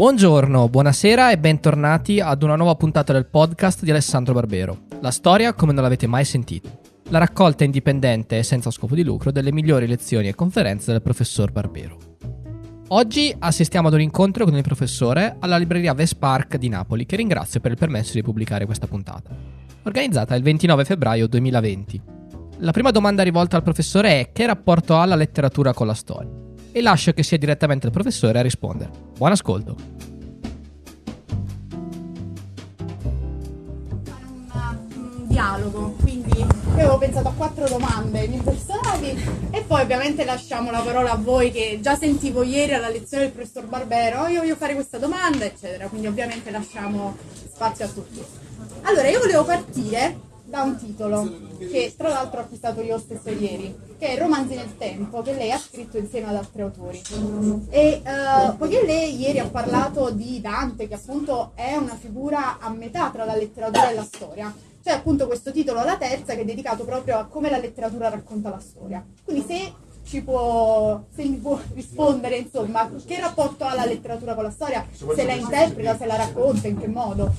Buongiorno, buonasera e bentornati ad una nuova puntata del podcast di Alessandro Barbero. La storia come non l'avete mai sentito. La raccolta indipendente e senza scopo di lucro delle migliori lezioni e conferenze del professor Barbero. Oggi assistiamo ad un incontro con il professore alla libreria Vespark di Napoli, che ringrazio per il permesso di pubblicare questa puntata, organizzata il 29 febbraio 2020. La prima domanda rivolta al professore è che rapporto ha la letteratura con la storia? E lascio che sia direttamente il professore a rispondere. Buon ascolto. dialogo, quindi io avevo pensato a quattro domande mie personali e poi ovviamente lasciamo la parola a voi che già sentivo ieri alla lezione del professor Barbero, io voglio fare questa domanda, eccetera, quindi ovviamente lasciamo spazio a tutti. Allora, io volevo partire da un titolo che tra l'altro ho acquistato io stesso ieri, che è Romanzi nel tempo, che lei ha scritto insieme ad altri autori. E uh, poiché lei ieri ha parlato di Dante, che appunto è una figura a metà tra la letteratura e la storia, c'è appunto questo titolo, La terza, che è dedicato proprio a come la letteratura racconta la storia. Quindi se ci può, se mi può rispondere, insomma, che rapporto ha la letteratura con la storia, se la interpreta, se la racconta, in che modo?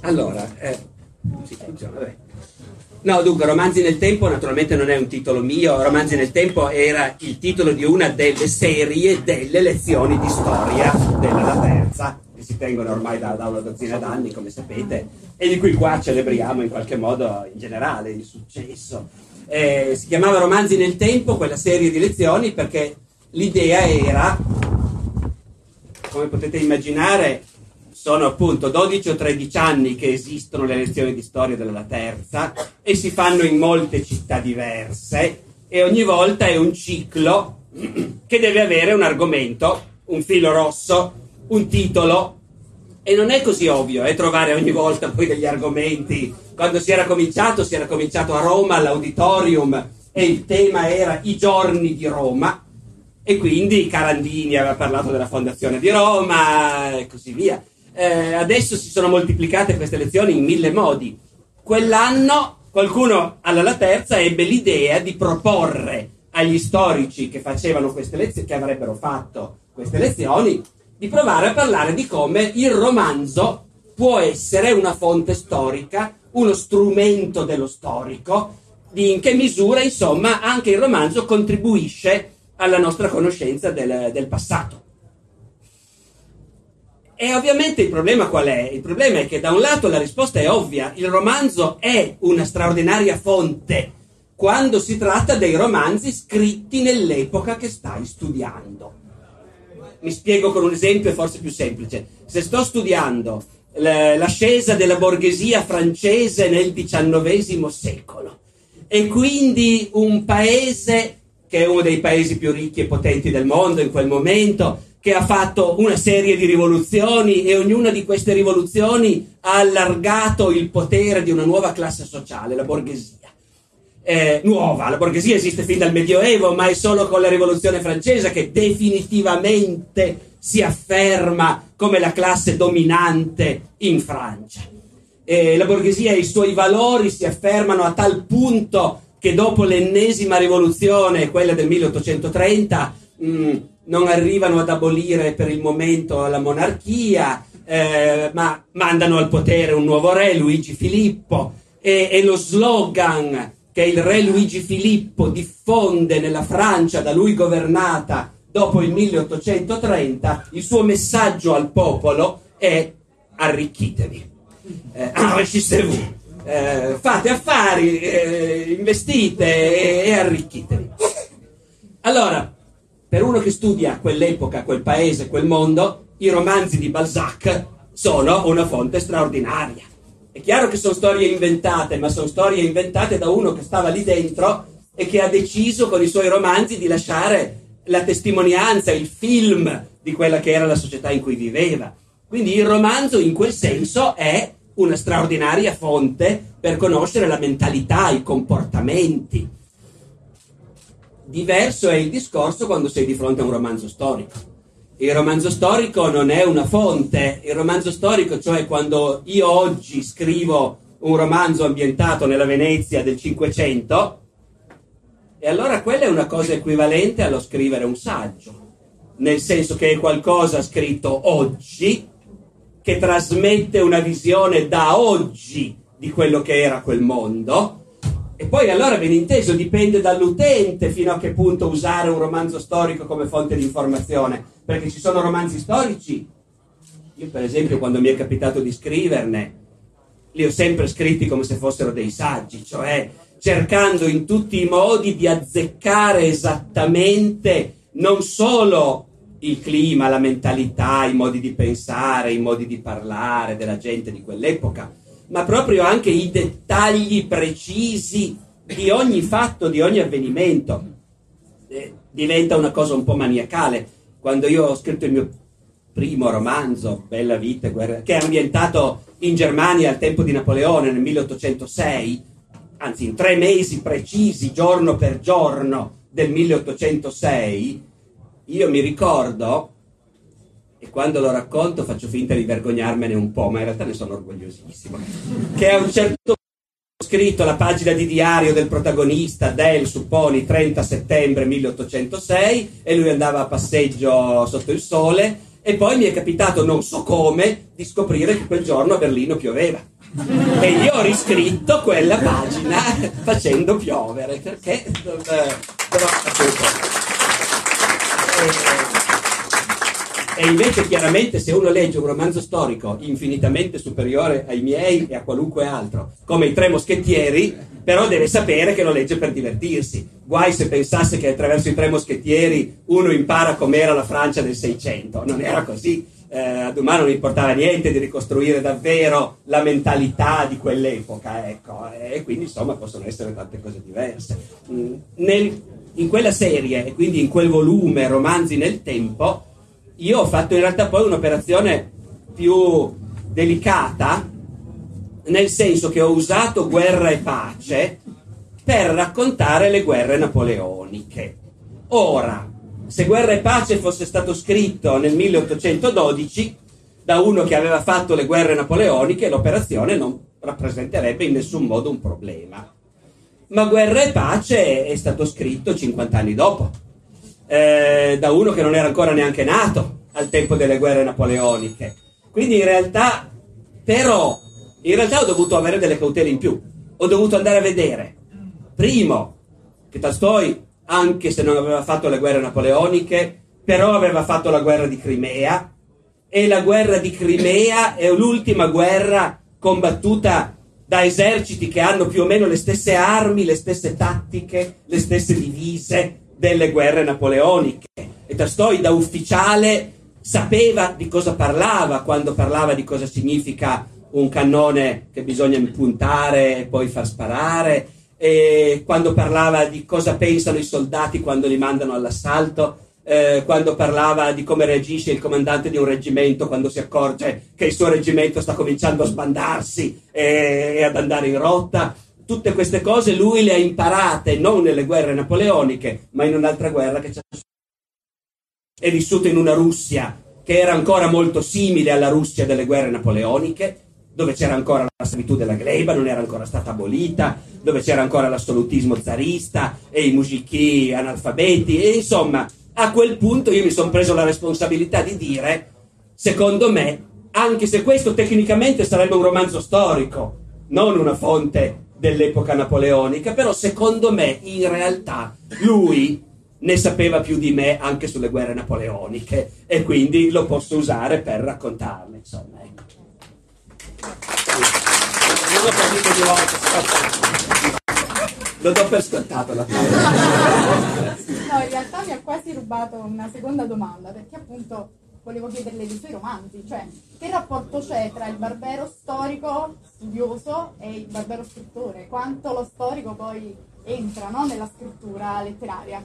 Allora, eh, sì. No, dunque, Romanzi nel Tempo naturalmente non è un titolo mio, Romanzi nel Tempo era il titolo di una delle serie delle lezioni di storia della La Terza, che si tengono ormai da, da una dozzina d'anni, come sapete, e di cui qua celebriamo in qualche modo in generale il successo. Eh, si chiamava Romanzi nel Tempo quella serie di lezioni perché l'idea era, come potete immaginare, sono appunto 12 o 13 anni che esistono le lezioni di storia della terza e si fanno in molte città diverse e ogni volta è un ciclo che deve avere un argomento, un filo rosso, un titolo. E non è così ovvio eh, trovare ogni volta poi degli argomenti. Quando si era cominciato, si era cominciato a Roma all'auditorium e il tema era i giorni di Roma. E quindi Carandini aveva parlato della fondazione di Roma e così via eh, adesso si sono moltiplicate queste lezioni in mille modi. Quell'anno qualcuno alla La Terza ebbe l'idea di proporre agli storici che lezioni, che avrebbero fatto queste lezioni, di provare a parlare di come il romanzo può essere una fonte storica, uno strumento dello storico, di in che misura, insomma, anche il romanzo contribuisce alla nostra conoscenza del, del passato. E ovviamente il problema qual è? Il problema è che da un lato la risposta è ovvia, il romanzo è una straordinaria fonte quando si tratta dei romanzi scritti nell'epoca che stai studiando. Mi spiego con un esempio forse più semplice. Se sto studiando l'ascesa della borghesia francese nel XIX secolo e quindi un paese che è uno dei paesi più ricchi e potenti del mondo in quel momento, che ha fatto una serie di rivoluzioni e ognuna di queste rivoluzioni ha allargato il potere di una nuova classe sociale, la borghesia. Eh, nuova, la borghesia esiste fin dal Medioevo, ma è solo con la rivoluzione francese che definitivamente si afferma come la classe dominante in Francia. Eh, la borghesia e i suoi valori si affermano a tal punto che dopo l'ennesima rivoluzione, quella del 1830, mh, non arrivano ad abolire per il momento la monarchia, eh, ma mandano al potere un nuovo re, Luigi Filippo, e, e lo slogan che il re Luigi Filippo diffonde nella Francia da lui governata dopo il 1830, il suo messaggio al popolo è arricchitevi, eh, enrichissez-vous, eh, fate affari, eh, investite e, e arricchitevi. Allora, per uno che studia quell'epoca, quel paese, quel mondo, i romanzi di Balzac sono una fonte straordinaria. È chiaro che sono storie inventate, ma sono storie inventate da uno che stava lì dentro e che ha deciso con i suoi romanzi di lasciare la testimonianza, il film di quella che era la società in cui viveva. Quindi il romanzo in quel senso è una straordinaria fonte per conoscere la mentalità, i comportamenti, Diverso è il discorso quando sei di fronte a un romanzo storico. Il romanzo storico non è una fonte, il romanzo storico, cioè quando io oggi scrivo un romanzo ambientato nella Venezia del Cinquecento, e allora quella è una cosa equivalente allo scrivere un saggio. nel senso che è qualcosa scritto oggi, che trasmette una visione da oggi di quello che era quel mondo. E poi allora ben inteso dipende dall'utente fino a che punto usare un romanzo storico come fonte di informazione, perché ci sono romanzi storici. Io per esempio quando mi è capitato di scriverne, li ho sempre scritti come se fossero dei saggi, cioè cercando in tutti i modi di azzeccare esattamente non solo il clima, la mentalità, i modi di pensare, i modi di parlare della gente di quell'epoca, ma proprio anche i dettagli precisi di ogni fatto, di ogni avvenimento. Eh, diventa una cosa un po' maniacale. Quando io ho scritto il mio primo romanzo, Bella vita, guerra, che è ambientato in Germania al tempo di Napoleone nel 1806, anzi in tre mesi precisi, giorno per giorno del 1806, io mi ricordo, e quando lo racconto faccio finta di vergognarmene un po', ma in realtà ne sono orgogliosissimo, che a un certo punto ho scritto la pagina di diario del protagonista del, supponi, 30 settembre 1806 e lui andava a passeggio sotto il sole e poi mi è capitato, non so come, di scoprire che quel giorno a Berlino pioveva. E io ho riscritto quella pagina facendo piovere, perché... Eh, però, appunto, e invece chiaramente se uno legge un romanzo storico infinitamente superiore ai miei e a qualunque altro, come i Tre Moschettieri, però deve sapere che lo legge per divertirsi. Guai se pensasse che attraverso i Tre Moschettieri uno impara com'era la Francia del Seicento. Non era così. Eh, ad umano non importava niente di ricostruire davvero la mentalità di quell'epoca, ecco. E quindi insomma possono essere tante cose diverse. Mm, nel, in quella serie e quindi in quel volume Romanzi nel tempo, io ho fatto in realtà poi un'operazione più delicata, nel senso che ho usato guerra e pace per raccontare le guerre napoleoniche. Ora, se guerra e pace fosse stato scritto nel 1812 da uno che aveva fatto le guerre napoleoniche, l'operazione non rappresenterebbe in nessun modo un problema ma Guerra e Pace è stato scritto 50 anni dopo, eh, da uno che non era ancora neanche nato al tempo delle guerre napoleoniche. Quindi in realtà, però, in realtà ho dovuto avere delle cautele in più. Ho dovuto andare a vedere, primo, che Tolstoi, anche se non aveva fatto le guerre napoleoniche, però aveva fatto la guerra di Crimea, e la guerra di Crimea è l'ultima guerra combattuta da eserciti che hanno più o meno le stesse armi, le stesse tattiche, le stesse divise delle guerre napoleoniche. E Tolstoi da ufficiale sapeva di cosa parlava quando parlava di cosa significa un cannone che bisogna impuntare e poi far sparare, e quando parlava di cosa pensano i soldati quando li mandano all'assalto eh, quando parlava di come reagisce il comandante di un reggimento quando si accorge che il suo reggimento sta cominciando a sbandarsi e, e ad andare in rotta. Tutte queste cose lui le ha imparate non nelle guerre napoleoniche, ma in un'altra guerra che c'è. È vissuto in una Russia che era ancora molto simile alla Russia delle guerre napoleoniche, dove c'era ancora la servitù della gleba, non era ancora stata abolita, dove c'era ancora l'assolutismo zarista e i musichi analfabeti, e insomma a quel punto io mi sono preso la responsabilità di dire, secondo me, anche se questo tecnicamente sarebbe un romanzo storico, non una fonte dell'epoca napoleonica, però secondo me in realtà lui ne sapeva più di me anche sulle guerre napoleoniche e quindi lo posso usare per raccontarle, insomma, ecco. Non ho capito di volte, lo do per scontato la parola. No, in realtà mi ha quasi rubato una seconda domanda, perché appunto volevo chiederle dei suoi romanzi, cioè che rapporto c'è tra il barbero storico studioso e il barbero scrittore? Quanto lo storico poi entra no, nella scrittura letteraria?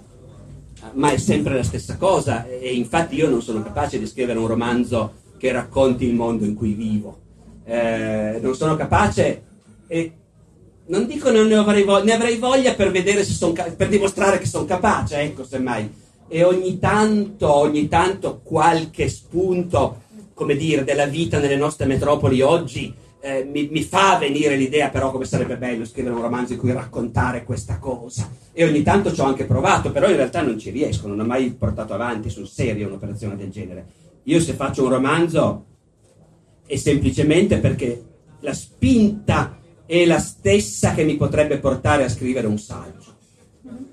Ma è sempre la stessa cosa e infatti io non sono capace di scrivere un romanzo che racconti il mondo in cui vivo. Eh, non sono capace e non dico non ne avrei voglia, ne avrei voglia per sono per dimostrare che sono capace, ecco, semmai. E ogni tanto, ogni tanto qualche spunto, come dire, della vita nelle nostre metropoli oggi eh, mi, mi, fa venire l'idea però come sarebbe bello scrivere un romanzo in cui raccontare questa cosa. E ogni tanto ci ho anche provato però in realtà non ci riesco non ho mai portato avanti sul serio un'operazione del genere. Io se faccio un romanzo è semplicemente perché la spinta è la stessa che mi potrebbe portare a scrivere un saggio.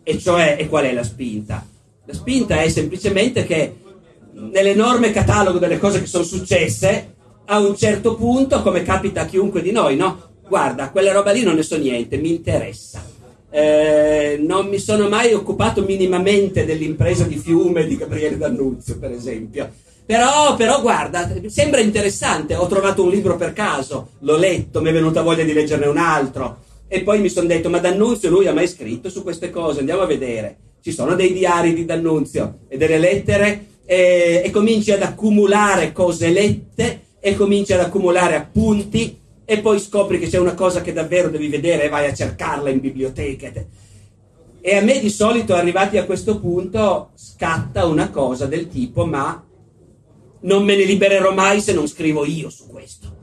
E cioè e qual è la spinta? La spinta è semplicemente che nell'enorme catalogo delle cose che sono successe a un certo punto, come capita a chiunque di noi, no? Guarda, quella roba lì non ne so niente, mi interessa. Eh, non mi sono mai occupato minimamente dell'impresa di fiume di Gabriele D'Annunzio, per esempio. Però, però, guarda, sembra interessante. Ho trovato un libro per caso, l'ho letto, mi è venuta voglia di leggerne un altro. E poi mi sono detto, ma D'Annunzio lui ha mai scritto su queste cose? Andiamo a vedere. Ci sono dei diari di D'Annunzio e delle lettere e, e cominci ad accumulare cose lette e cominci ad accumulare appunti e poi scopri che c'è una cosa che davvero devi vedere e vai a cercarla in biblioteca. E a me di solito, arrivati a questo punto, scatta una cosa del tipo, ma non me ne libererò mai se non scrivo io su questo.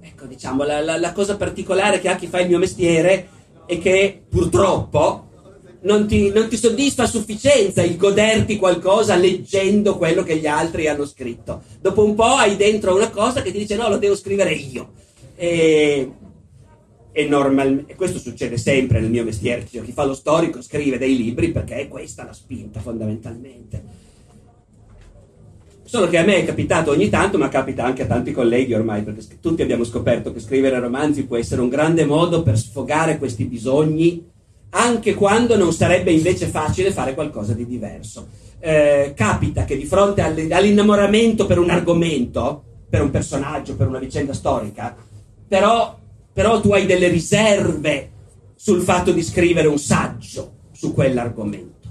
Ecco, diciamo, la, la, la cosa particolare che ha chi fa il mio mestiere è che purtroppo non ti, non ti, soddisfa a sufficienza il goderti qualcosa leggendo quello che gli altri hanno scritto. Dopo un po' hai dentro una cosa che ti dice no, lo devo scrivere io. E, e, normal, e questo succede sempre nel mio mestiere. Cioè, chi fa lo storico scrive dei libri perché è questa la spinta fondamentalmente. Solo che a me è capitato ogni tanto, ma capita anche a tanti colleghi ormai, perché tutti abbiamo scoperto che scrivere romanzi può essere un grande modo per sfogare questi bisogni anche quando non sarebbe invece facile fare qualcosa di diverso. Eh, capita che di fronte all'innamoramento per un argomento, per un personaggio, per una vicenda storica, però, però tu hai delle riserve sul fatto di scrivere un saggio su quell'argomento.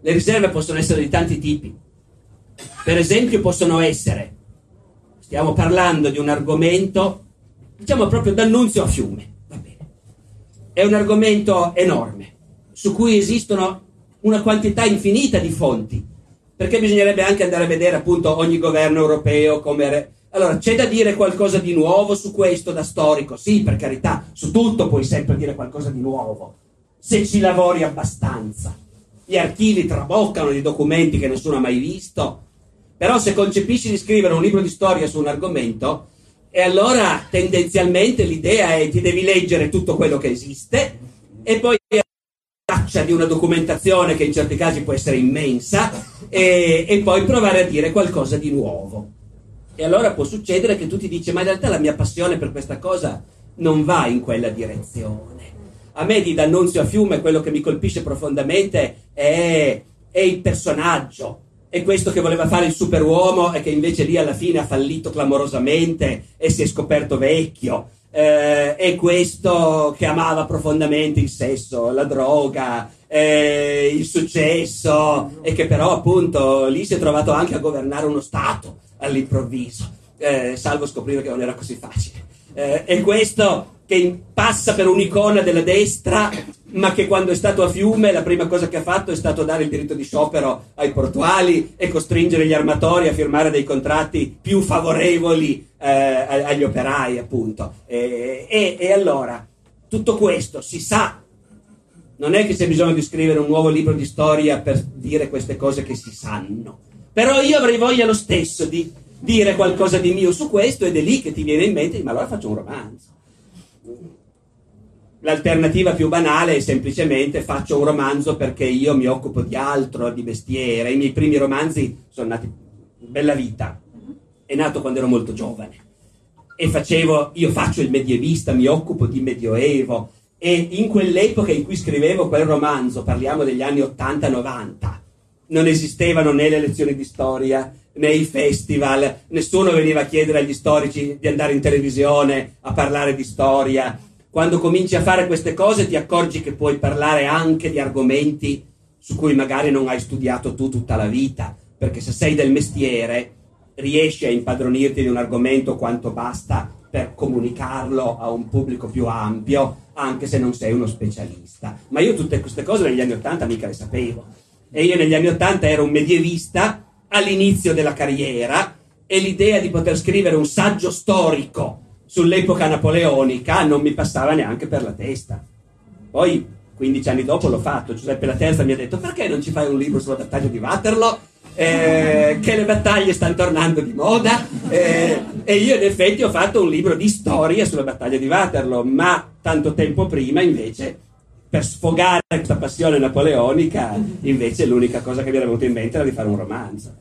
Le riserve possono essere di tanti tipi. Per esempio possono essere, stiamo parlando di un argomento, diciamo proprio d'annunzio a fiume è un argomento enorme, su cui esistono una quantità infinita di fonti, perché bisognerebbe anche andare a vedere appunto ogni governo europeo come... Re... Allora, c'è da dire qualcosa di nuovo su questo da storico? Sì, per carità, su tutto puoi sempre dire qualcosa di nuovo, se ci lavori abbastanza. Gli archivi traboccano di documenti che nessuno ha mai visto, però se concepisci di scrivere un libro di storia su un argomento, e allora tendenzialmente l'idea è ti devi leggere tutto quello che esiste e poi traccia di una documentazione che in certi casi può essere immensa e, e, poi provare a dire qualcosa di nuovo. E allora può succedere che tu ti dici ma in realtà la mia passione per questa cosa non va in quella direzione. A me di D'Annunzio a Fiume quello che mi colpisce profondamente è, è il personaggio, è questo che voleva fare il superuomo e che invece lì alla fine ha fallito clamorosamente e si è scoperto vecchio. Eh, è questo che amava profondamente il sesso, la droga, eh, il successo e che però appunto lì si è trovato anche a governare uno Stato all'improvviso, eh, salvo scoprire che non era così facile. Eh, è questo che passa per un'icona della destra, ma che quando è stato a Fiume la prima cosa che ha fatto è stato dare il diritto di sciopero ai portuali e costringere gli armatori a firmare dei contratti più favorevoli eh, agli operai, appunto. E, e, e allora, tutto questo si sa non è che c'è bisogno di scrivere un nuovo libro di storia per dire queste cose che si sanno. Però io avrei voglia lo stesso di dire qualcosa di mio su questo ed è lì che ti viene in mente, ma allora faccio un romanzo. L'alternativa più banale è semplicemente faccio un romanzo perché io mi occupo di altro, di mestiere. I miei primi romanzi sono nati Bella Vita, è nato quando ero molto giovane. E facevo, io faccio il medievista, mi occupo di medioevo. E in quell'epoca in cui scrivevo quel romanzo, parliamo degli anni 80-90, non esistevano né le lezioni di storia né i festival, nessuno veniva a chiedere agli storici di andare in televisione a parlare di storia quando cominci a fare queste cose ti accorgi che puoi parlare anche di argomenti su cui magari non hai studiato tu tutta la vita, perché se sei del mestiere riesci a impadronirti di un argomento quanto basta per comunicarlo a un pubblico più ampio, anche se non sei uno specialista. Ma io tutte queste cose negli anni Ottanta mica le sapevo. E io negli anni Ottanta ero un medievista all'inizio della carriera e l'idea di poter scrivere un saggio storico sull'epoca napoleonica non mi passava neanche per la testa. Poi, 15 anni dopo l'ho fatto, Giuseppe La Terza mi ha detto perché non ci fai un libro sulla battaglia di Waterloo? Eh, che le battaglie stanno tornando di moda eh, e io in effetti ho fatto un libro di storia sulla battaglia di Waterloo, ma tanto tempo prima invece per sfogare questa passione napoleonica invece l'unica cosa che mi era venuta in mente era di fare un romanzo.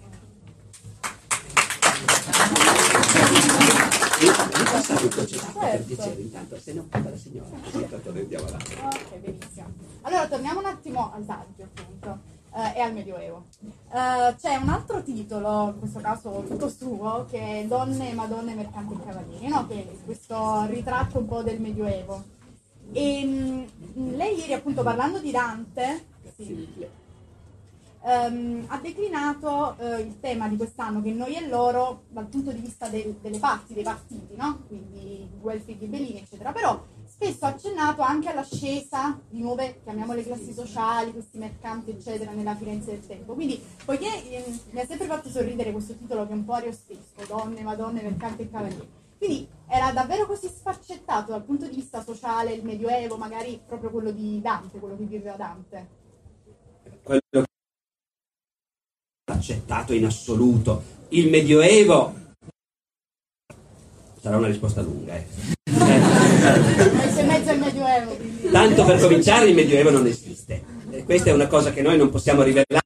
Passare un concetto per piacere intanto, se no la signora, così intanto andiamo avanti. Ok, benissimo. Allora torniamo un attimo al saggio, appunto, eh, e al Medioevo. Eh, c'è un altro titolo, in questo caso tutto suo, che è Donne, Madonne, Mercanti e Cavalieri, no? che è questo ritratto un po' del Medioevo. E mh, lei ieri appunto parlando di Dante... Sì, ehm, ha declinato eh, il tema di quest'anno che noi e loro dal punto di vista del, delle parti, dei partiti, no? quindi Guelfi, Ghibellini, eccetera, però spesso ha accennato anche all'ascesa di nuove, chiamiamole classi sociali, questi mercanti, eccetera, nella Firenze del tempo. Quindi, poiché eh, mi ha sempre fatto sorridere questo titolo che è un po' ariostesco, donne, madonne, mercanti e cavalieri, quindi era davvero così sfaccettato dal punto di vista sociale il Medioevo, magari proprio quello di Dante, quello che viveva Dante? Quello accettato in assoluto. Il Medioevo sarà una risposta lunga. Eh. Tanto per cominciare il Medioevo non esiste. E questa è una cosa che noi non possiamo rivelare.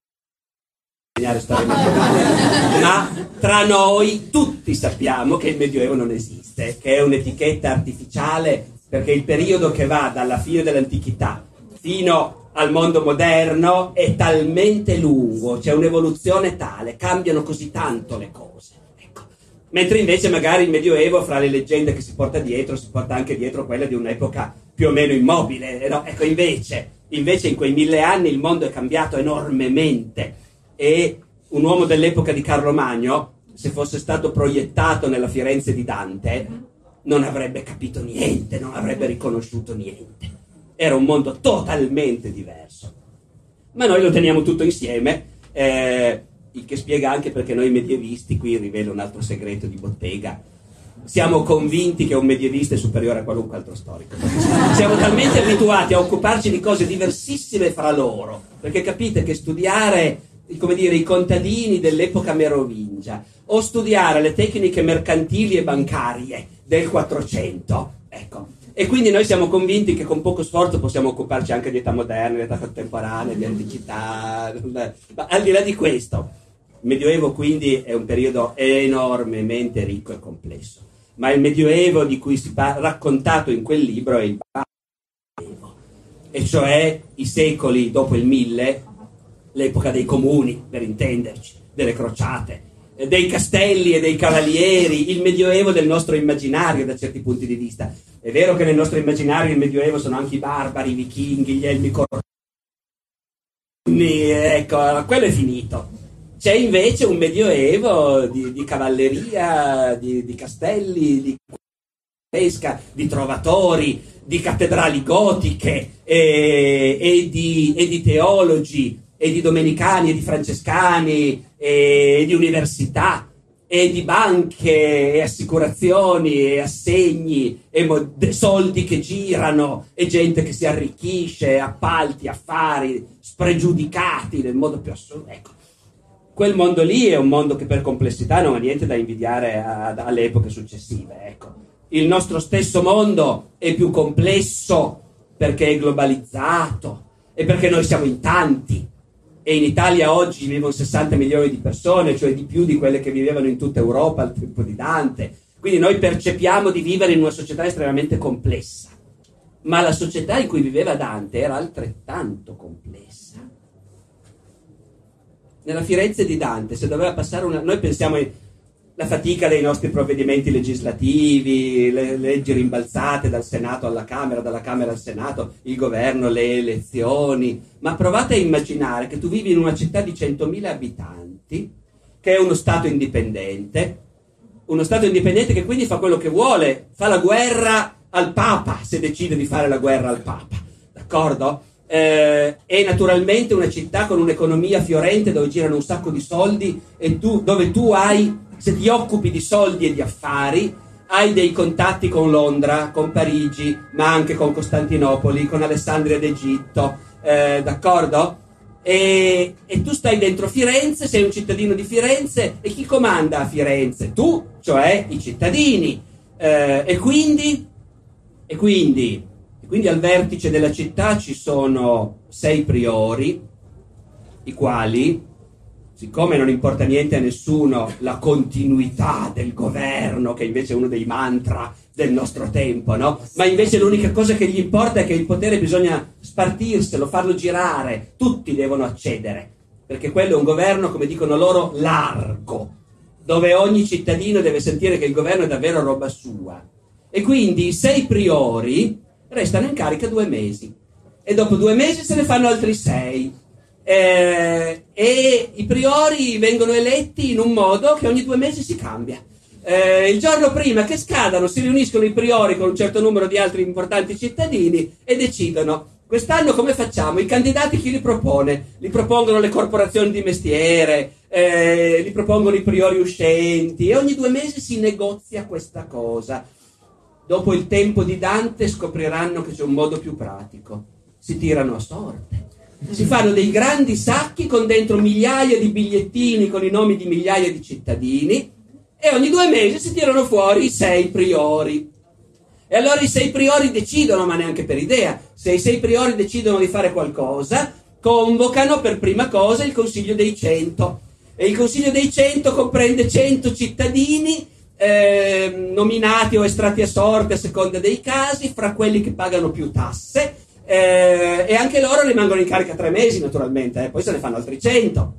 Ma tra noi tutti sappiamo che il Medioevo non esiste, che è un'etichetta artificiale perché il periodo che va dalla fine dell'antichità fino al mondo moderno è talmente lungo, c'è un'evoluzione tale, cambiano così tanto le cose. Ecco. Mentre invece magari il Medioevo, fra le leggende che si porta dietro, si porta anche dietro quella di un'epoca più o meno immobile. No? Ecco, invece, invece in quei mille anni il mondo è cambiato enormemente e un uomo dell'epoca di Carlo Magno, se fosse stato proiettato nella Firenze di Dante, non avrebbe capito niente, non avrebbe riconosciuto niente era un mondo totalmente diverso. Ma noi lo teniamo tutto insieme, eh, il che spiega anche perché noi medievisti, qui rivelo un altro segreto di bottega, siamo convinti che un medievista è superiore a qualunque altro storico. Siamo talmente abituati a occuparci di cose diversissime fra loro, perché capite che studiare dire, i contadini dell'epoca merovingia o studiare le tecniche mercantili e bancarie del 400, ecco, e quindi noi siamo convinti che con poco sforzo possiamo occuparci anche di età moderna, di età contemporanea, di antichità. Ma al di là di questo, il Medioevo quindi è un periodo enormemente ricco e complesso. Ma il Medioevo di cui si parla, raccontato in quel libro è il Medioevo, e cioè i secoli dopo il mille, l'epoca dei comuni, per intenderci, delle crociate, dei castelli e dei cavalieri, il Medioevo del nostro immaginario da certi punti di vista. È vero che nel nostro immaginario il Medioevo sono anche i barbari, i vichinghi, gli elmi corrotti. Ecco, quello è finito. C'è invece un Medioevo di, di cavalleria, di, di, castelli, di pesca, di trovatori, di cattedrali gotiche e, e, di, e di teologi e di domenicani e di francescani e di università e di banche e assicurazioni e assegni e mo- soldi che girano e gente che si arricchisce, appalti, affari spregiudicati nel modo più assoluto. Ecco, quel mondo lì è un mondo che per complessità non ha niente da invidiare a, alle epoche successive. Ecco. Il nostro stesso mondo è più complesso perché è globalizzato e perché noi siamo in tanti e in Italia oggi vivono 60 milioni di persone, cioè di più di quelle che vivevano in tutta Europa al tempo di Dante. Quindi noi percepiamo di vivere in una società estremamente complessa. Ma la società in cui viveva Dante era altrettanto complessa. Nella Firenze di Dante, se doveva passare una... Noi pensiamo la fatica dei nostri provvedimenti legislativi, le leggi rimbalzate dal Senato alla Camera, dalla Camera al Senato, il governo, le elezioni, ma provate a immaginare che tu vivi in una città di 100.000 abitanti, che è uno Stato indipendente, uno Stato indipendente che quindi fa quello che vuole, fa la guerra al Papa se decide di fare la guerra al Papa, d'accordo? Eh, è naturalmente una città con un'economia fiorente dove girano un sacco di soldi e tu, dove tu hai se ti occupi di soldi e di affari, hai dei contatti con Londra, con Parigi, ma anche con Costantinopoli, con Alessandria d'Egitto, eh, d'accordo? E, e, tu stai dentro Firenze, sei un cittadino di Firenze e chi comanda a Firenze? Tu, cioè i cittadini. Eh, e, quindi, e, quindi, e quindi al vertice della città ci sono sei priori, i quali siccome non importa niente a nessuno la continuità del governo, che invece è uno dei mantra del nostro tempo, no? Ma invece l'unica cosa che gli importa è che il potere bisogna spartirselo, farlo girare, tutti devono accedere, perché quello è un governo, come dicono loro, largo, dove ogni cittadino deve sentire che il governo è davvero roba sua. E quindi sei priori restano in carica due mesi. E dopo due mesi se ne fanno altri sei eh, e i priori vengono eletti in un modo che ogni due mesi si cambia. Eh, il giorno prima che scadano si riuniscono i priori con un certo numero di altri importanti cittadini e decidono quest'anno come facciamo? I candidati chi li propone? Li propongono le corporazioni di mestiere, eh, li propongono i priori uscenti e ogni due mesi si negozia questa cosa. Dopo il tempo di Dante scopriranno che c'è un modo più pratico. Si tirano a sorte si fanno dei grandi sacchi con dentro migliaia di bigliettini con i nomi di migliaia di cittadini e ogni due mesi si tirano fuori i sei priori. E allora i sei priori decidono, ma neanche per idea, se i sei priori decidono di fare qualcosa, convocano per prima cosa il Consiglio dei Cento. E il Consiglio dei Cento comprende cento cittadini eh, nominati o estratti a sorte a seconda dei casi, fra quelli che pagano più tasse eh, e anche loro rimangono in carica tre mesi naturalmente, eh, poi se ne fanno altri 100.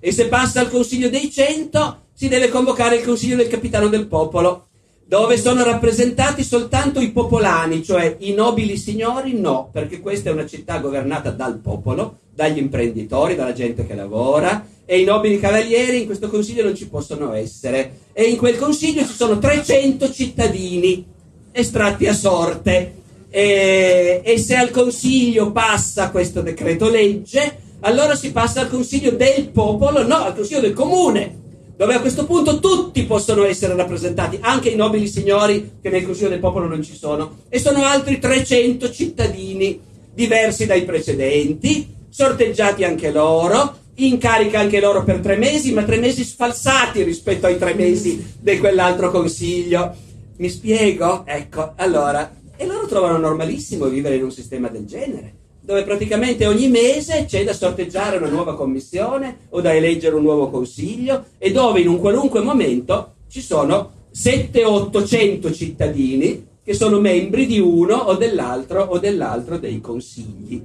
E se passa al Consiglio dei 100 si deve convocare il Consiglio del Capitano del Popolo, dove sono rappresentati soltanto i popolani, cioè i nobili signori no, perché questa è una città governata dal popolo, dagli imprenditori, dalla gente che lavora, e i nobili cavalieri in questo consiglio non ci possono essere. E in quel consiglio ci sono 300 cittadini estratti a sorte e, e se al Consiglio passa questo decreto legge, allora si passa al Consiglio del popolo, no, al Consiglio del comune, dove a questo punto tutti possono essere rappresentati, anche i nobili signori che nel Consiglio del popolo non ci sono, e sono altri 300 cittadini diversi dai precedenti, sorteggiati anche loro, in carica anche loro per tre mesi, ma tre mesi sfalsati rispetto ai tre mesi di quell'altro Consiglio. Mi spiego? Ecco, allora, e loro trovano normalissimo vivere in un sistema del genere, dove praticamente ogni mese c'è da sorteggiare una nuova commissione o da eleggere un nuovo consiglio e dove in un qualunque momento ci sono 700-800 cittadini che sono membri di uno o dell'altro o dell'altro dei consigli.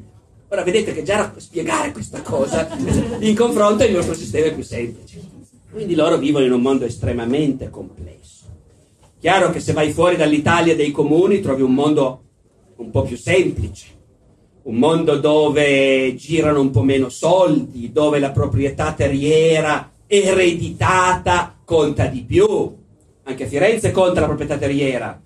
Ora vedete che già spiegare questa cosa in confronto il nostro sistema è più semplice. Quindi loro vivono in un mondo estremamente complesso. Chiaro che se vai fuori dall'Italia dei comuni trovi un mondo un po' più semplice, un mondo dove girano un po' meno soldi, dove la proprietà terriera ereditata conta di più. Anche Firenze conta la proprietà terriera.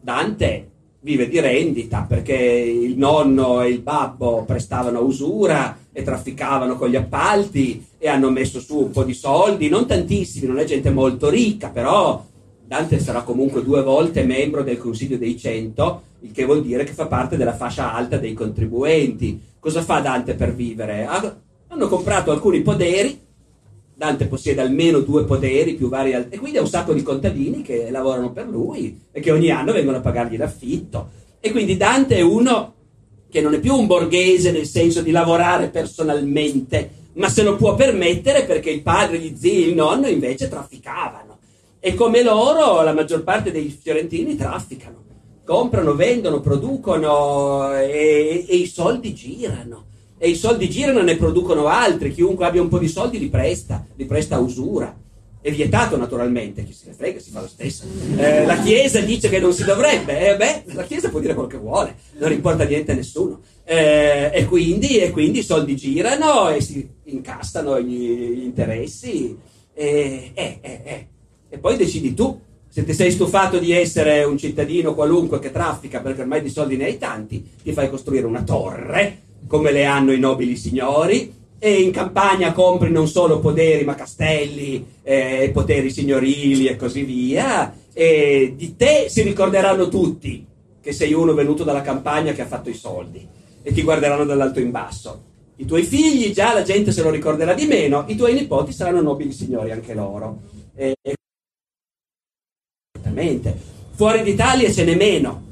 Dante vive di rendita perché il nonno e il babbo prestavano usura e trafficavano con gli appalti e hanno messo su un po' di soldi, non tantissimi, non è gente molto ricca, però Dante sarà comunque due volte membro del Consiglio dei Cento, il che vuol dire che fa parte della fascia alta dei contribuenti. Cosa fa Dante per vivere? Hanno comprato alcuni poderi, Dante possiede almeno due poderi più vari e quindi ha un sacco di contadini che lavorano per lui e che ogni anno vengono a pagargli l'affitto. E quindi Dante è uno che non è più un borghese nel senso di lavorare personalmente, ma se lo può permettere perché il padre, gli zii, il nonno invece trafficavano. E come loro, la maggior parte dei fiorentini trafficano, comprano, vendono, producono e, e i soldi girano. E i soldi girano e ne producono altri. Chiunque abbia un po' di soldi li presta, li presta a usura. È vietato naturalmente, chi se ne frega si fa lo stesso. Eh, la Chiesa dice che non si dovrebbe, eh, beh, la Chiesa può dire quel che vuole, non importa niente a nessuno. Eh, e, quindi, e, quindi, i soldi girano e si incassano gli, gli interessi. E, eh, eh, eh e poi decidi tu se ti sei stufato di essere un cittadino qualunque che traffica perché ormai di soldi ne hai tanti, ti fai costruire una torre come le hanno i nobili signori e in campagna compri non solo poderi ma castelli, eh, poteri signorili e così via E di te si ricorderanno tutti che sei uno venuto dalla campagna che ha fatto i soldi e ti guarderanno dall'alto in basso. I tuoi figli già la gente se lo ricorderà di meno, i tuoi nipoti saranno nobili signori anche loro. E... Fuori d'Italia ce n'è meno,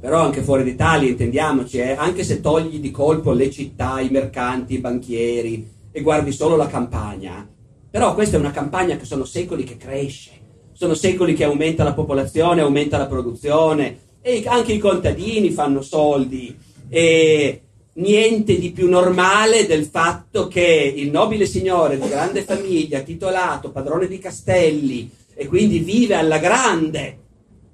però anche fuori d'Italia, intendiamoci, eh, anche se togli di colpo le città, i mercanti, i banchieri e guardi solo la campagna, però questa è una campagna che sono secoli che cresce, sono secoli che aumenta la popolazione, aumenta la produzione e anche i contadini fanno soldi e niente di più normale del fatto che il nobile signore di grande famiglia, titolato, padrone di castelli e quindi vive alla grande,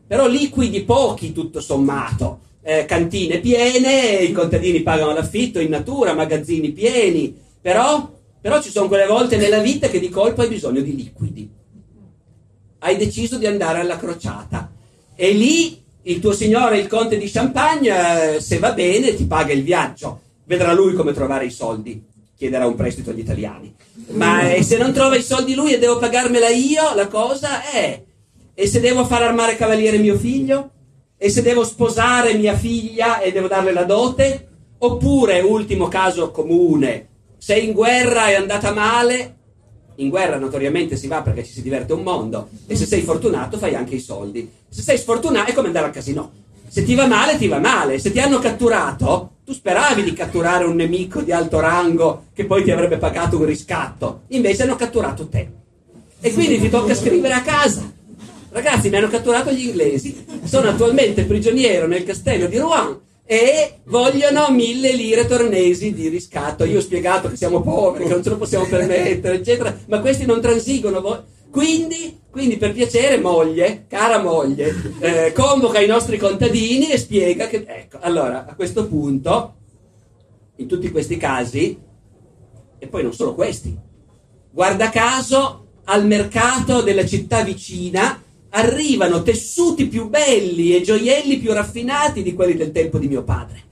però liquidi pochi tutto sommato, eh, cantine piene, i contadini pagano l'affitto in natura, magazzini pieni, però, però ci sono quelle volte nella vita che di colpo hai bisogno di liquidi. Hai deciso di andare alla crociata e lì il tuo signore, il conte di Champagne, eh, se va bene, ti paga il viaggio. Vedrà lui come trovare i soldi. Chiederà un prestito agli italiani. Ma eh, se non trova i soldi lui e devo pagarmela io, la cosa è... E se devo far armare cavaliere mio figlio? E se devo sposare mia figlia e devo darle la dote? Oppure, ultimo caso comune, sei in guerra è andata male, in guerra notoriamente si va perché ci si diverte un mondo e se sei fortunato fai anche i soldi. Se sei sfortunato è come andare al casino. Se ti va male, ti va male. Se ti hanno catturato, tu speravi di catturare un nemico di alto rango che poi ti avrebbe pagato un riscatto. Invece hanno catturato te. E quindi ti tocca scrivere a casa. Ragazzi, mi hanno catturato gli inglesi. Sono attualmente prigioniero nel castello di Rouen e vogliono mille lire tornesi di riscatto. Io ho spiegato che siamo poveri, che non ce lo possiamo permettere, eccetera, ma questi non transigono. Quindi, quindi per piacere, moglie, cara moglie, eh, convoca i nostri contadini e spiega che... Ecco, allora, a questo punto, in tutti questi casi, e poi non solo questi, guarda caso, al mercato della città vicina arrivano tessuti più belli e gioielli più raffinati di quelli del tempo di mio padre.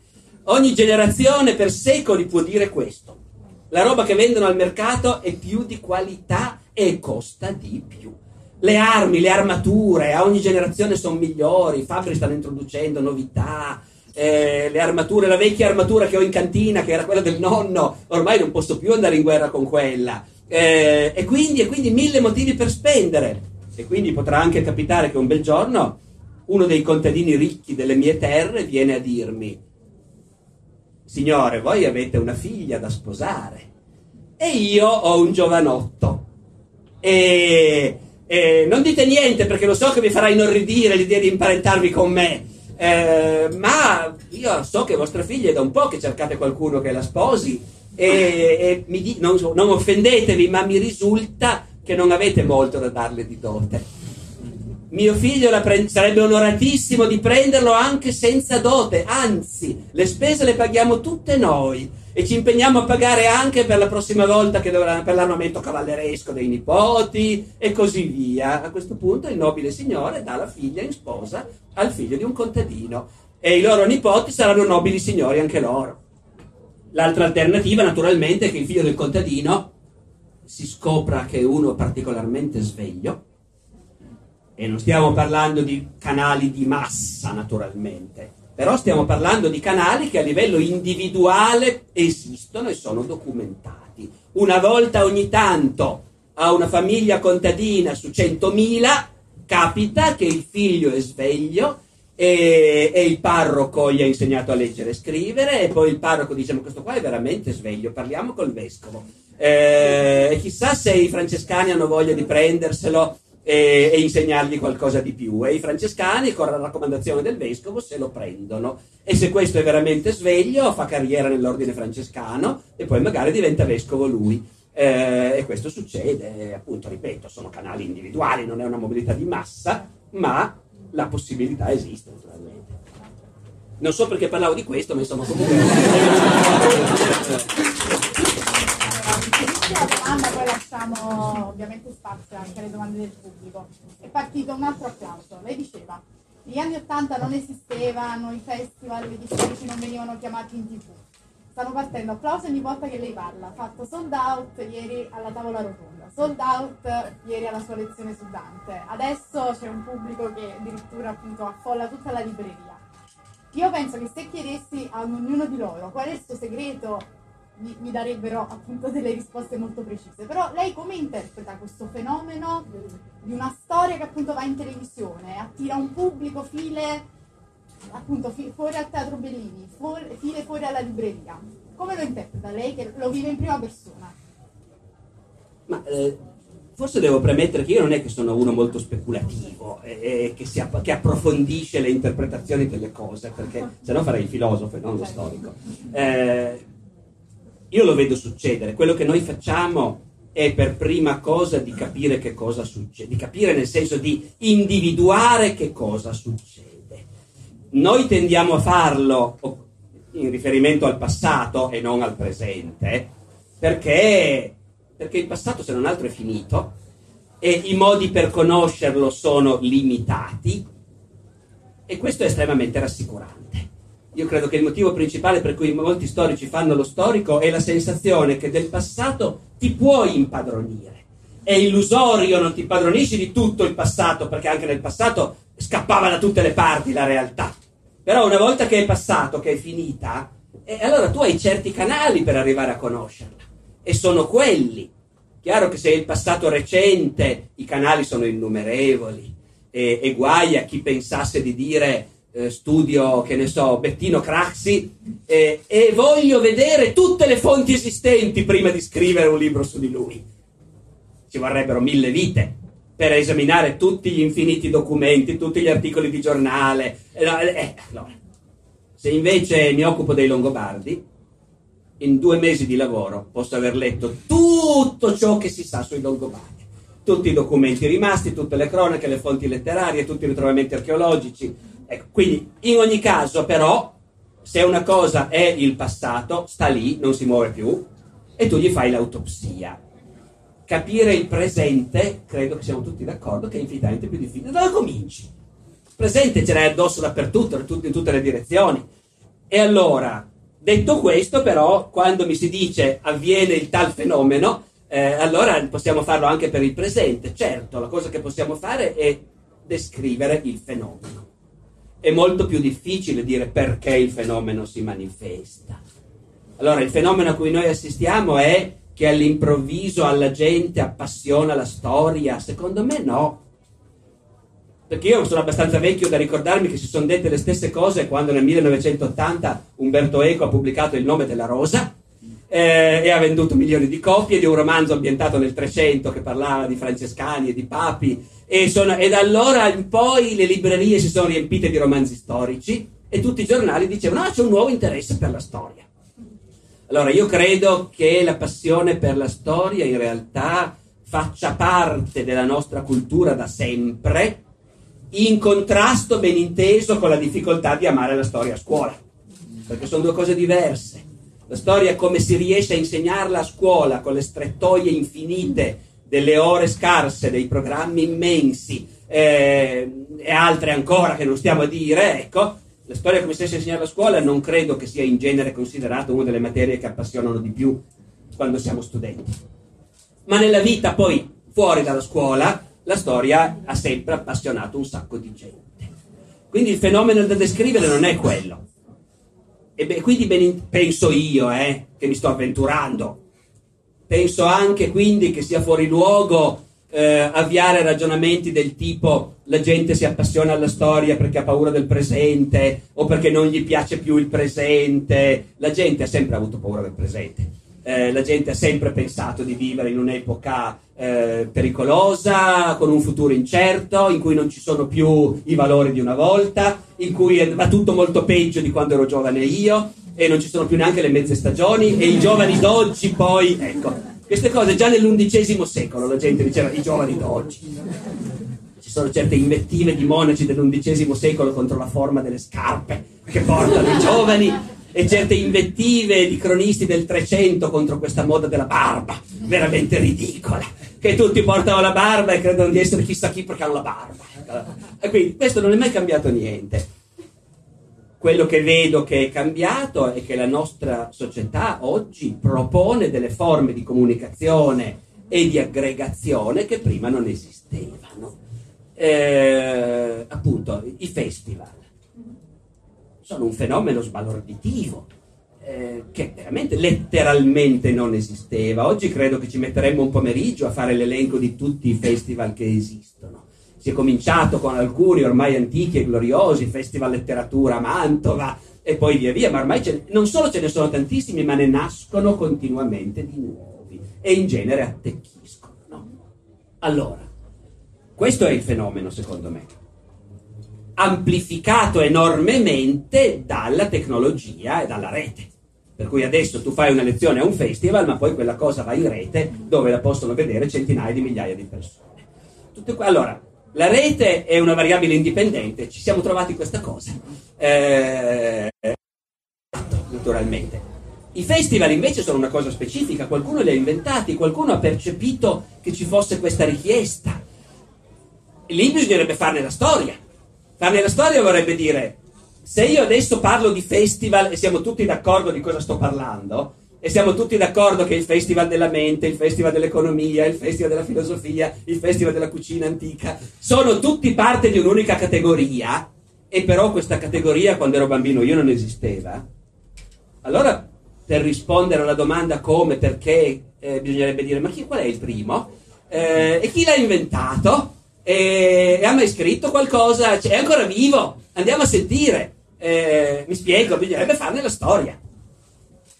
Ogni generazione per secoli può dire questo. La roba che vendono al mercato è più di qualità e costa di più. Le armi, le armature a ogni generazione sono migliori, i fabbri stanno introducendo novità, eh, le armature, la vecchia armatura che ho in cantina, che era quella del nonno, ormai non posso più andare in guerra con quella. Eh, e, quindi, e quindi mille motivi per spendere. E quindi potrà anche capitare che un bel giorno uno dei contadini ricchi delle mie terre viene a dirmi, Signore, voi avete una figlia da sposare e io ho un giovanotto. E, e non dite niente perché lo so che vi farà inorridire l'idea di imparentarvi con me. Eh, ma io so che vostra figlia è da un po' che cercate qualcuno che la sposi e, e mi, non, non offendetevi, ma mi risulta che non avete molto da darle di dote. Mio figlio pre- sarebbe onoratissimo di prenderlo anche senza dote, anzi, le spese le paghiamo tutte noi e ci impegniamo a pagare anche per la prossima volta che dovrà, per l'armamento cavalleresco dei nipoti e così via. A questo punto il nobile signore dà la figlia in sposa al figlio di un contadino e i loro nipoti saranno nobili signori anche loro. L'altra alternativa naturalmente è che il figlio del contadino si scopra che uno è particolarmente sveglio, e non stiamo parlando di canali di massa naturalmente, però stiamo parlando di canali che a livello individuale esistono e sono documentati. Una volta ogni tanto a una famiglia contadina su 100.000 capita che il figlio è sveglio e, e, il parroco gli ha insegnato a leggere e scrivere e poi il parroco dice ma questo qua è veramente sveglio, parliamo col vescovo eh, chissà se i francescani hanno voglia di prenderselo e, e, insegnargli qualcosa di più. E i francescani, con la raccomandazione del vescovo, se lo prendono. E se questo è veramente sveglio, fa carriera nell'ordine francescano e poi magari diventa vescovo lui. Eh, e questo succede, appunto, ripeto, sono canali individuali, non è una mobilità di massa, ma la possibilità esiste naturalmente. Non so perché parlavo di questo, ma insomma comunque... domanda, poi lasciamo ovviamente spazio anche alle domande del pubblico. È partito un altro applauso. Lei diceva, negli anni Ottanta non esistevano i festival, gli storici non venivano chiamati in tv. stanno partendo applausi ogni volta che lei parla. Fatto sold out ieri alla tavola rotonda, sold out ieri alla sua lezione su Dante. Adesso c'è un pubblico che addirittura appunto affolla tutta la libreria. Io penso che se chiedessi ad ognuno di loro qual è il suo segreto, mi, mi darebbero appunto delle risposte molto precise. Però lei come interpreta questo fenomeno di una storia che appunto va in televisione, attira un pubblico, file appunto fi- fuori al Teatro Bellini, fuori, file fuori alla libreria. Come lo interpreta lei che lo vive in prima persona? Ma eh, forse devo premettere che io non è che sono uno molto speculativo e eh, che, si app- che, approfondisce le interpretazioni delle cose, perché se no farei il filosofo e non lo storico. Eh, io lo vedo succedere. Quello che noi facciamo è per prima cosa di capire che cosa succede, di capire nel senso di individuare che cosa succede. Noi tendiamo a farlo in riferimento al passato e non al presente, perché, perché il passato se non altro è finito e i modi per conoscerlo sono limitati e questo è estremamente rassicurante. Io credo che il motivo principale per cui molti storici fanno lo storico è la sensazione che del passato ti puoi impadronire. È illusorio, non ti padronisci di tutto il passato, perché anche nel passato scappava da tutte le parti la realtà. Però una volta che è passato, che è finita, eh, allora tu hai certi canali per arrivare a conoscerla. E sono quelli. Chiaro che se è il passato recente, i canali sono innumerevoli. E, e guai a chi pensasse di dire eh, studio, che ne so, Bettino Craxi eh, e voglio vedere tutte le fonti esistenti prima di scrivere un libro su di lui. Ci vorrebbero mille vite per esaminare tutti gli infiniti documenti, tutti gli articoli di giornale. Eh, eh, allora. Se invece mi occupo dei Longobardi, in due mesi di lavoro posso aver letto tutto ciò che si sa sui Longobardi. Tutti i documenti rimasti, tutte le cronache, le fonti letterarie, tutti i ritrovamenti archeologici. Ecco, quindi in ogni caso però, se una cosa è il passato, sta lì, non si muove più, e tu gli fai l'autopsia capire il presente, credo che siamo tutti d'accordo, che è infinitamente più difficile. Da dove cominci? Il presente ce l'hai addosso dappertutto, in tutte le direzioni. E allora, detto questo, però, quando mi si dice avviene il tal fenomeno, eh, allora possiamo farlo anche per il presente. Certo, la cosa che possiamo fare è descrivere il fenomeno. È molto più difficile dire perché il fenomeno si manifesta. Allora, il fenomeno a cui noi assistiamo è che all'improvviso alla gente appassiona la storia? Secondo me no. Perché io sono abbastanza vecchio da ricordarmi che si sono dette le stesse cose quando nel 1980 Umberto Eco ha pubblicato Il nome della rosa eh, e ha venduto milioni di copie di un romanzo ambientato nel 300 che parlava di francescani e di papi e, sono, e da allora in poi le librerie si sono riempite di romanzi storici e tutti i giornali dicevano ah c'è un nuovo interesse per la storia. Allora, io credo che la passione per la storia in realtà faccia parte della nostra cultura da sempre, in contrasto ben inteso con la difficoltà di amare la storia a scuola, perché sono due cose diverse. La storia come si riesce a insegnarla a scuola, con le strettoie infinite delle ore scarse, dei programmi immensi eh, e altre ancora che non stiamo a dire, ecco, la storia come stessa insegnata a scuola non credo che sia in genere considerata una delle materie che appassionano di più quando siamo studenti. Ma nella vita poi, fuori dalla scuola, la storia ha sempre appassionato un sacco di gente. Quindi il fenomeno da descrivere non è quello. E beh, quindi ben, penso io, eh, che mi sto avventurando. Penso anche quindi che sia fuori luogo eh, avviare ragionamenti del tipo la gente si appassiona alla storia perché ha paura del presente o perché non gli piace più il presente. La gente ha sempre avuto paura del presente. Eh, la gente ha sempre pensato di vivere in un'epoca eh, pericolosa, con un futuro incerto, in cui non ci sono più i valori di una volta, in cui va tutto molto peggio di quando ero giovane io e non ci sono più neanche le mezze stagioni e i giovani d'oggi poi, ecco, queste cose già nell'undicesimo secolo la gente diceva i giovani d'oggi. Ci sono certe invettive di monaci dell'undicesimo secolo contro la forma delle scarpe che portano i giovani e certe invettive di cronisti del Trecento contro questa moda della barba, veramente ridicola, che tutti portano la barba e credono di essere chissà chi perché hanno la barba. E quindi questo non è mai cambiato niente. Quello che vedo che è cambiato è che la nostra società oggi propone delle forme di comunicazione e di aggregazione che prima non esistevano. Eh, appunto, i festival sono un fenomeno sbalorditivo eh, che veramente letteralmente non esisteva. Oggi credo che ci metteremmo un pomeriggio a fare l'elenco di tutti i festival che esistono. Si è cominciato con alcuni ormai antichi e gloriosi, Festival Letteratura a Mantova e poi via via, ma ormai non solo ce ne sono tantissimi, ma ne nascono continuamente di nuovi e in genere attecchiscono. No? Allora, questo è il fenomeno secondo me amplificato enormemente dalla tecnologia e dalla rete. Per cui adesso tu fai una lezione a un festival, ma poi quella cosa va in rete dove la possono vedere centinaia di migliaia di persone. Tutte, allora, la rete è una variabile indipendente, ci siamo trovati questa cosa. Eh, naturalmente. I festival invece sono una cosa specifica, qualcuno li ha inventati, qualcuno ha percepito che ci fosse questa richiesta. Lì bisognerebbe farne la storia. Farne la storia vorrebbe dire se io adesso parlo di festival e siamo tutti d'accordo di cosa sto parlando, e siamo tutti d'accordo che il festival della mente, il festival dell'economia, il festival della filosofia, il festival della cucina antica, sono tutti parte di un'unica categoria, e però questa categoria quando ero bambino io non esisteva, allora per rispondere alla domanda come, perché, eh, bisognerebbe dire ma chi, qual è il primo? Eh, e chi l'ha inventato? E, e ha mai scritto qualcosa? Cioè, è ancora vivo? Andiamo a sentire eh, mi spiego, bisognerebbe farne la storia.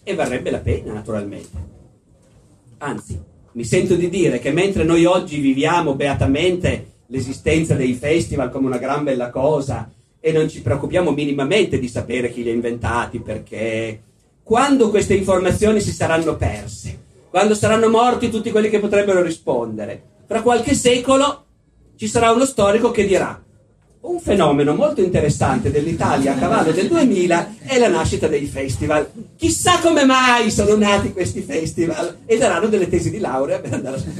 E varrebbe la pena, naturalmente. Anzi, mi sento di dire che mentre noi oggi viviamo beatamente l'esistenza dei festival come una gran bella cosa e non ci preoccupiamo minimamente di sapere chi li ha inventati, perché quando queste informazioni si saranno perse, quando saranno morti tutti quelli che potrebbero rispondere, fra qualche secolo ci sarà uno storico che dirà un fenomeno molto interessante dell'Italia a cavallo del 2000 è la nascita dei festival. Chissà come mai sono nati questi festival e daranno delle tesi di laurea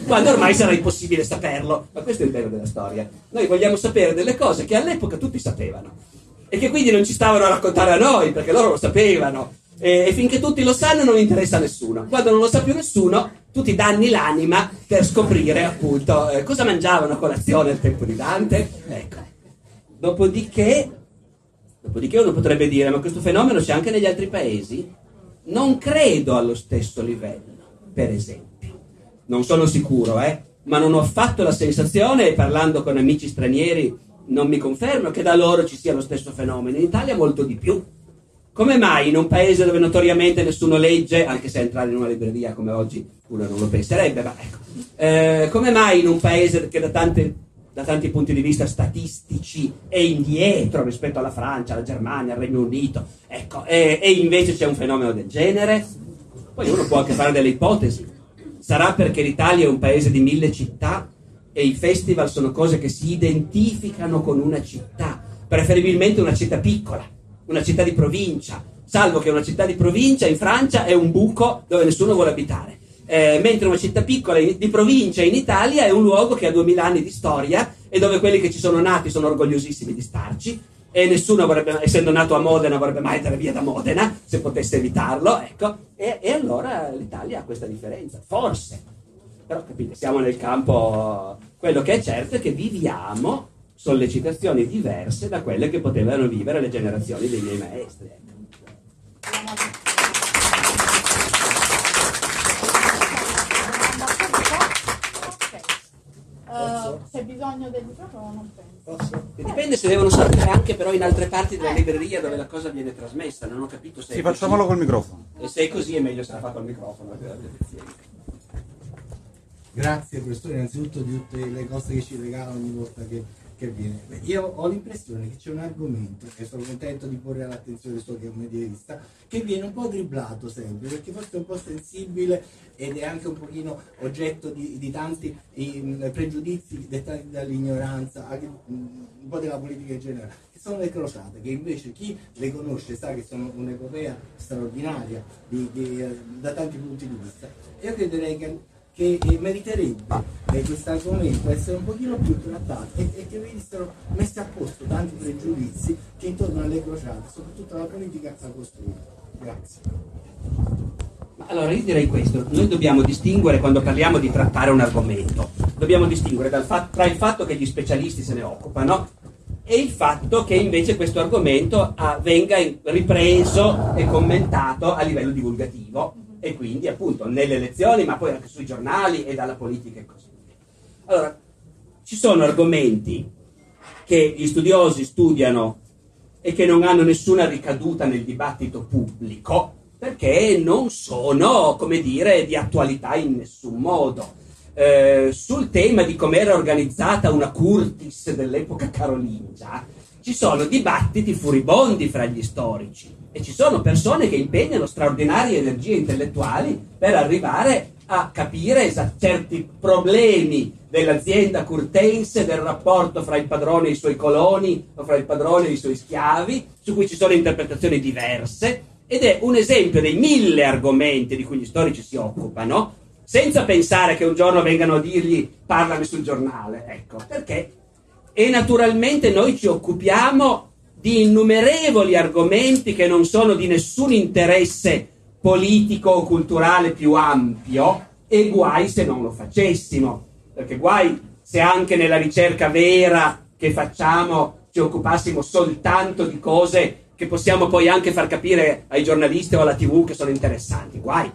quando ormai sarà impossibile saperlo. Ma questo è il bello della storia. Noi vogliamo sapere delle cose che all'epoca tutti sapevano e che quindi non ci stavano a raccontare a noi perché loro lo sapevano. E, e finché tutti lo sanno non interessa a nessuno. Quando non lo sa più nessuno, tu ti danni l'anima per scoprire appunto eh, cosa mangiavano a colazione al tempo di Dante. Ecco. Dopodiché, dopodiché uno potrebbe dire, ma questo fenomeno c'è anche negli altri paesi? Non credo allo stesso livello, per esempio. Non sono sicuro, eh? ma non ho affatto la sensazione, parlando con amici stranieri, non mi confermo che da loro ci sia lo stesso fenomeno. In Italia molto di più. Come mai in un paese dove notoriamente nessuno legge, anche se entrare in una libreria come oggi uno non lo penserebbe, ma ecco, eh, come mai in un paese che da tante da tanti punti di vista statistici è indietro rispetto alla Francia, alla Germania, al Regno Unito, ecco, e, e invece c'è un fenomeno del genere. Poi uno può anche fare delle ipotesi. Sarà perché l'Italia è un paese di mille città e i festival sono cose che si identificano con una città, preferibilmente una città piccola, una città di provincia, salvo che una città di provincia in Francia è un buco dove nessuno vuole abitare eh, mentre una città piccola di provincia in Italia è un luogo che ha 2000 anni di storia e dove quelli che ci sono nati sono orgogliosissimi di starci e nessuno vorrebbe, essendo nato a Modena, vorrebbe mai andare via da Modena se potesse evitarlo, ecco, e, e allora l'Italia ha questa differenza, forse, però capite, siamo nel campo, quello che è certo è che viviamo sollecitazioni diverse da quelle che potevano vivere le generazioni dei miei maestri. Ecco. Bisogno del microfono, non penso. Posso? Dipende se devono saltare anche però in altre parti della eh. libreria dove la cosa viene trasmessa, non ho capito se... Sì, facciamolo col microfono. E se è così è meglio se la fa col microfono. Grazie professore innanzitutto di tutte le cose che ci regalano ogni volta che che viene. Io ho l'impressione che c'è un argomento, e sono contento di porre all'attenzione del suo medievista, che viene un po' dribblato sempre, perché forse è un po' sensibile ed è anche un pochino oggetto di, di tanti in, pregiudizi dettati dall'ignoranza, anche un po' della politica in generale, che sono le crociate, che invece chi le conosce sa che sono un'epopea straordinaria di, di, da tanti punti di vista. Io crederei che che eh, meriterebbe eh, questo argomento essere un pochino più trattato e, e, che venissero messi a posto tanti pregiudizi che intorno alle crociate, soprattutto alla politica, ha costruito. Grazie. Allora io direi questo, noi dobbiamo distinguere quando parliamo di trattare un argomento, dobbiamo distinguere fatto, tra il fatto che gli specialisti se ne occupano e il fatto che invece questo argomento ah, venga ripreso e commentato a livello divulgativo e quindi appunto nelle lezioni, ma poi anche sui giornali e dalla politica e così via. Allora, ci sono argomenti che gli studiosi studiano e che non hanno nessuna ricaduta nel dibattito pubblico perché non sono, come dire, di attualità in nessun modo. Eh, sul tema di come era organizzata una Curtis dell'epoca carolingia, ci sono dibattiti furibondi fra gli storici e ci sono persone che impegnano straordinarie energie intellettuali per arrivare a capire esa- certi problemi dell'azienda curtense, del rapporto fra il padrone e i suoi coloni o fra il padrone e i suoi schiavi, su cui ci sono interpretazioni diverse. Ed è un esempio dei mille argomenti di cui gli storici si occupano, senza pensare che un giorno vengano a dirgli parlami sul giornale, ecco, perché? E naturalmente noi ci occupiamo di innumerevoli argomenti che non sono di nessun interesse politico o culturale più ampio e guai se non lo facessimo, perché guai se anche nella ricerca vera che facciamo ci occupassimo soltanto di cose che possiamo poi anche far capire ai giornalisti o alla tv che sono interessanti, guai,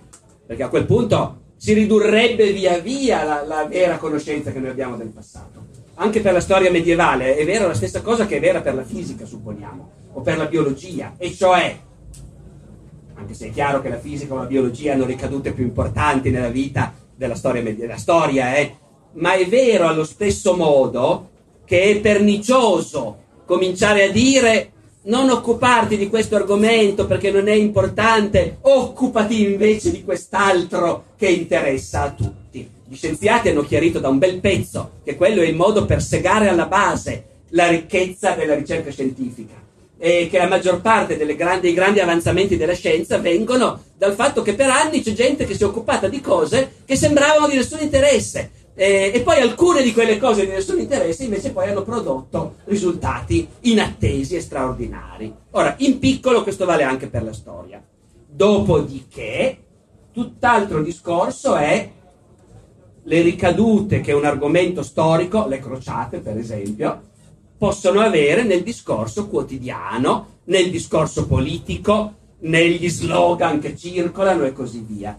perché a quel punto si ridurrebbe via via la, la vera conoscenza che noi abbiamo del passato anche per la storia medievale è vera la stessa cosa che è vera per la fisica, supponiamo, o per la biologia, e cioè, anche se è chiaro che la fisica o la biologia hanno ricadute più importanti nella vita della storia, della storia eh, ma è vero allo stesso modo che è pernicioso cominciare a dire non occuparti di questo argomento perché non è importante, occupati invece di quest'altro che interessa a tutti. Gli scienziati hanno chiarito da un bel pezzo che quello è il modo per segare alla base la ricchezza della ricerca scientifica e che la maggior parte grandi, dei grandi avanzamenti della scienza vengono dal fatto che per anni c'è gente che si è occupata di cose che sembravano di nessun interesse eh, e poi alcune di quelle cose di nessun interesse invece poi hanno prodotto risultati inattesi e straordinari. Ora, in piccolo questo vale anche per la storia. Dopodiché, tutt'altro discorso è le ricadute che un argomento storico, le crociate per esempio, possono avere nel discorso quotidiano, nel discorso politico, negli slogan che circolano e così via.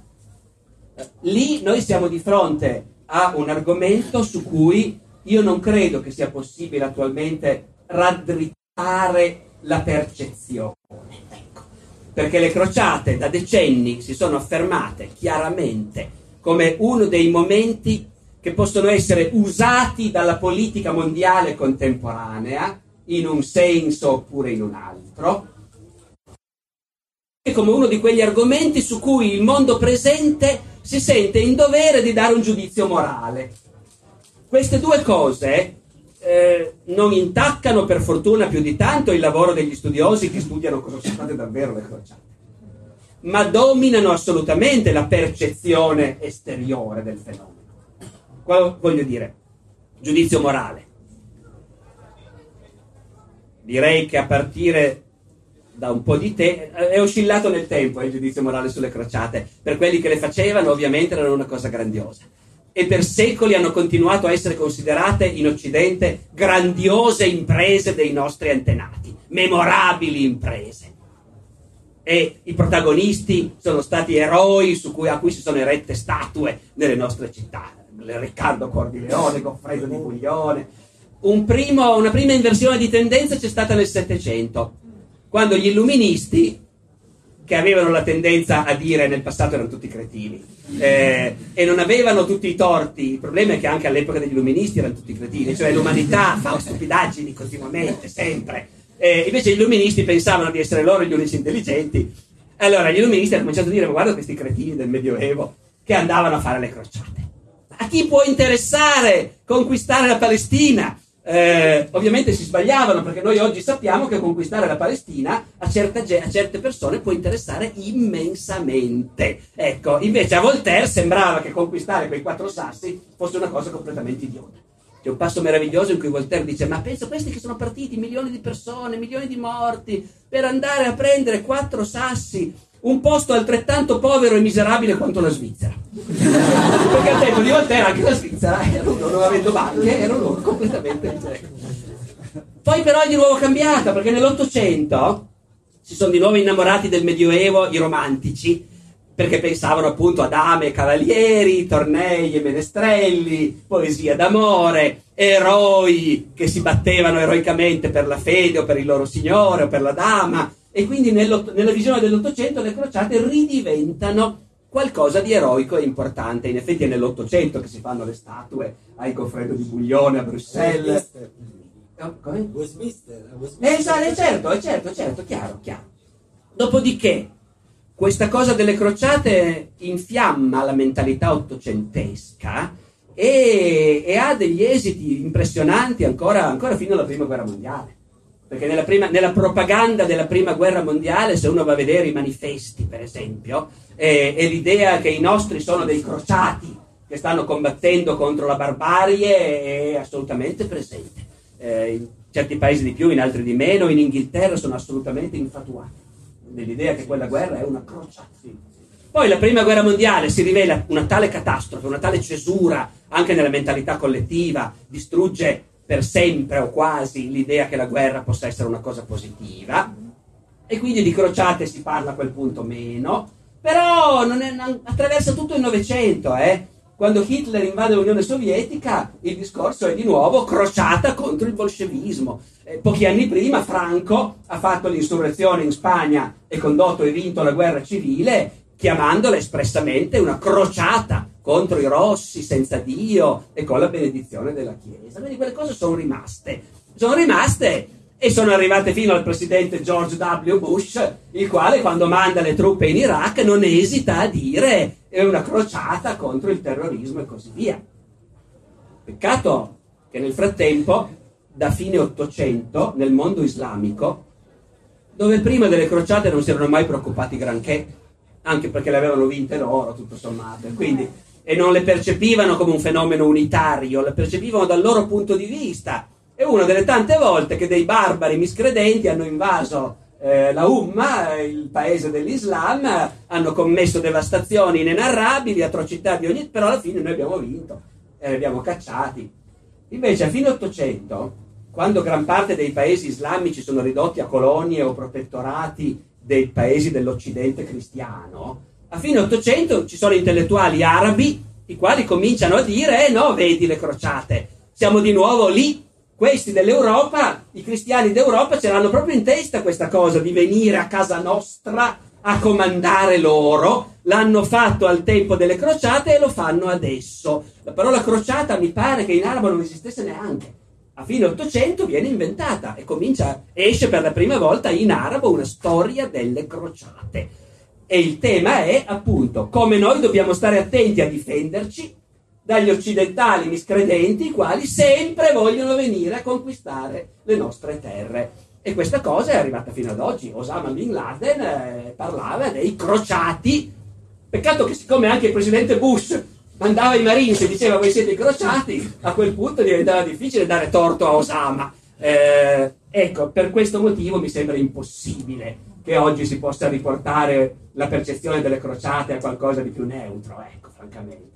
Lì noi siamo di fronte a un argomento su cui io non credo che sia possibile attualmente raddrizzare la percezione. Ecco. Perché le crociate da decenni si sono affermate chiaramente come uno dei momenti che possono essere usati dalla politica mondiale contemporanea in un senso oppure in un altro, e come uno di quegli argomenti su cui il mondo presente si sente in dovere di dare un giudizio morale. Queste due cose eh, non intaccano per fortuna più di tanto il lavoro degli studiosi che studiano cosa sono state davvero le crociate ma dominano assolutamente la percezione esteriore del fenomeno. Qua voglio dire, giudizio morale. Direi che a partire da un po' di tempo è oscillato nel tempo eh, il giudizio morale sulle crociate. Per quelli che le facevano, ovviamente, erano una cosa grandiosa. E per secoli hanno continuato a essere considerate in Occidente grandiose imprese dei nostri antenati, memorabili imprese e i protagonisti sono stati eroi cui, a cui si sono erette statue nelle nostre città. Riccardo Cordileone, Goffredo di Buglione. Un primo, una prima inversione di tendenza c'è stata nel Settecento, quando gli illuministi, che avevano la tendenza a dire nel passato erano tutti cretini eh, e non avevano tutti i torti, il problema è che anche all'epoca degli illuministi erano tutti cretini, cioè l'umanità fa stupidaggini continuamente, sempre eh, invece gli illuministi pensavano di essere loro gli unici intelligenti. Allora gli illuministi hanno cominciato a dire: guarda questi cretini del Medioevo che andavano a fare le crociate. A chi può interessare conquistare la Palestina? Eh, ovviamente si sbagliavano perché noi oggi sappiamo che conquistare la Palestina a, certa, a, certe persone può interessare immensamente. Ecco, invece a Voltaire sembrava che conquistare quei quattro sassi fosse una cosa completamente idiota. C'è un passo meraviglioso in cui Voltaire dice: Ma penso a questi che sono partiti, milioni di persone, milioni di morti, per andare a prendere quattro sassi un posto altrettanto povero e miserabile quanto la Svizzera. Perché al tempo di Voltaire anche la Svizzera, erano, non avendo banche, erano loro completamente... Poi però è di nuovo cambiata, perché nell'Ottocento si sono di nuovo innamorati del Medioevo i romantici, perché pensavano appunto a dame e cavalieri, tornei e menestrelli, poesia d'amore, eroi che si battevano eroicamente per la fede o per il loro signore o per la dama, e quindi nella visione dell'Ottocento le crociate ridiventano qualcosa di eroico e importante. In effetti è nell'Ottocento che si fanno le statue ai Goffredo di Buglione a Bruxelles. Oh, come? Westminster. Eh, certo, è certo, certo, chiaro, chiaro. Dopodiché, questa cosa delle crociate infiamma la mentalità ottocentesca e, e ha degli esiti impressionanti ancora, ancora fino alla prima guerra mondiale. Perché nella, prima, nella, propaganda della prima guerra mondiale, se uno va a vedere i manifesti, per esempio, è, è l'idea che i nostri sono dei crociati che stanno combattendo contro la barbarie è assolutamente presente. Eh, in certi paesi di più, in altri di meno, in Inghilterra sono assolutamente infatuati nell'idea che quella guerra è una crociata. Poi la prima guerra mondiale si rivela una tale catastrofe, una tale cesura anche nella mentalità collettiva, distrugge per sempre o quasi l'idea che la guerra possa essere una cosa positiva e quindi di crociate si parla a quel punto meno, però è, attraversa tutto il Novecento, eh? Quando Hitler invade l'Unione Sovietica il discorso è di nuovo crociata contro il bolscevismo. Eh, pochi anni prima Franco ha fatto l'insurrezione in Spagna e condotto e vinto la guerra civile chiamandola espressamente una crociata contro i rossi senza Dio e con la benedizione della Chiesa. Quindi quelle cose sono rimaste. Sono rimaste e sono arrivate fino al presidente George W. Bush, il quale quando manda le truppe in Iraq non esita a dire è una crociata contro il terrorismo e così via. Peccato che nel frattempo, da fine Ottocento, nel mondo islamico, dove prima delle crociate non si erano mai preoccupati granché, anche perché le avevano vinte loro, tutto sommato, quindi e non le percepivano come un fenomeno unitario, le percepivano dal loro punto di vista. È una delle tante volte che dei barbari miscredenti hanno invaso eh, la Umma, il paese dell'Islam, hanno commesso devastazioni inenarrabili, atrocità di ogni... però alla fine noi abbiamo vinto e li abbiamo cacciati. Invece a fine Ottocento, quando gran parte dei paesi islamici sono ridotti a colonie o protettorati dei paesi dell'Occidente cristiano, a fine Ottocento ci sono intellettuali arabi i quali cominciano a dire, eh no, vedi le crociate, siamo di nuovo lì. Questi dell'Europa, i cristiani d'Europa ce l'hanno proprio in testa questa cosa di venire a casa nostra a comandare loro. L'hanno fatto al tempo delle crociate e lo fanno adesso. La parola crociata mi pare che in arabo non esistesse neanche. A fine Ottocento viene inventata e comincia, esce per la prima volta in arabo una storia delle crociate e il tema è appunto come noi dobbiamo stare attenti a difenderci dagli occidentali miscredenti i quali sempre vogliono venire a conquistare le nostre terre. E questa cosa è arrivata fino ad oggi. Osama Bin Laden eh, parlava dei crociati. Peccato che siccome anche il presidente Bush mandava i Marines e diceva voi siete i crociati, a quel punto diventava difficile dare torto a Osama. Eh, ecco, per questo motivo mi sembra impossibile che oggi si possa riportare la percezione delle crociate a qualcosa di più neutro, ecco, francamente.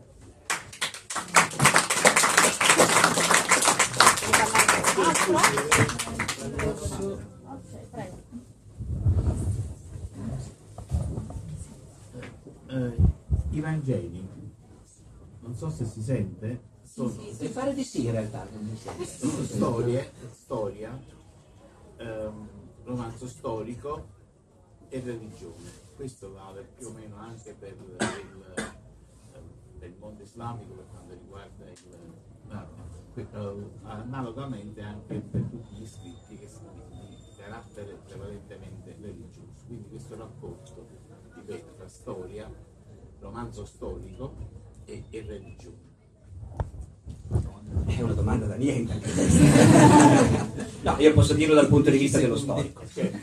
Eh, I Vangeli, non so se si sente, sono, sì, sì, fare di sì in realtà, non mi sente. Sono storie, storia, ehm, romanzo storico e religione. Questo vale più o meno anche per il, per il mondo islamico per quanto riguarda il, analogamente anche per tutti gli scritti che sono di carattere prevalentemente religioso. Quindi questo rapporto, tra storia, romanzo storico e, e religione. È una domanda da niente anche questa. no, io posso dirlo dal punto di vista dello storico.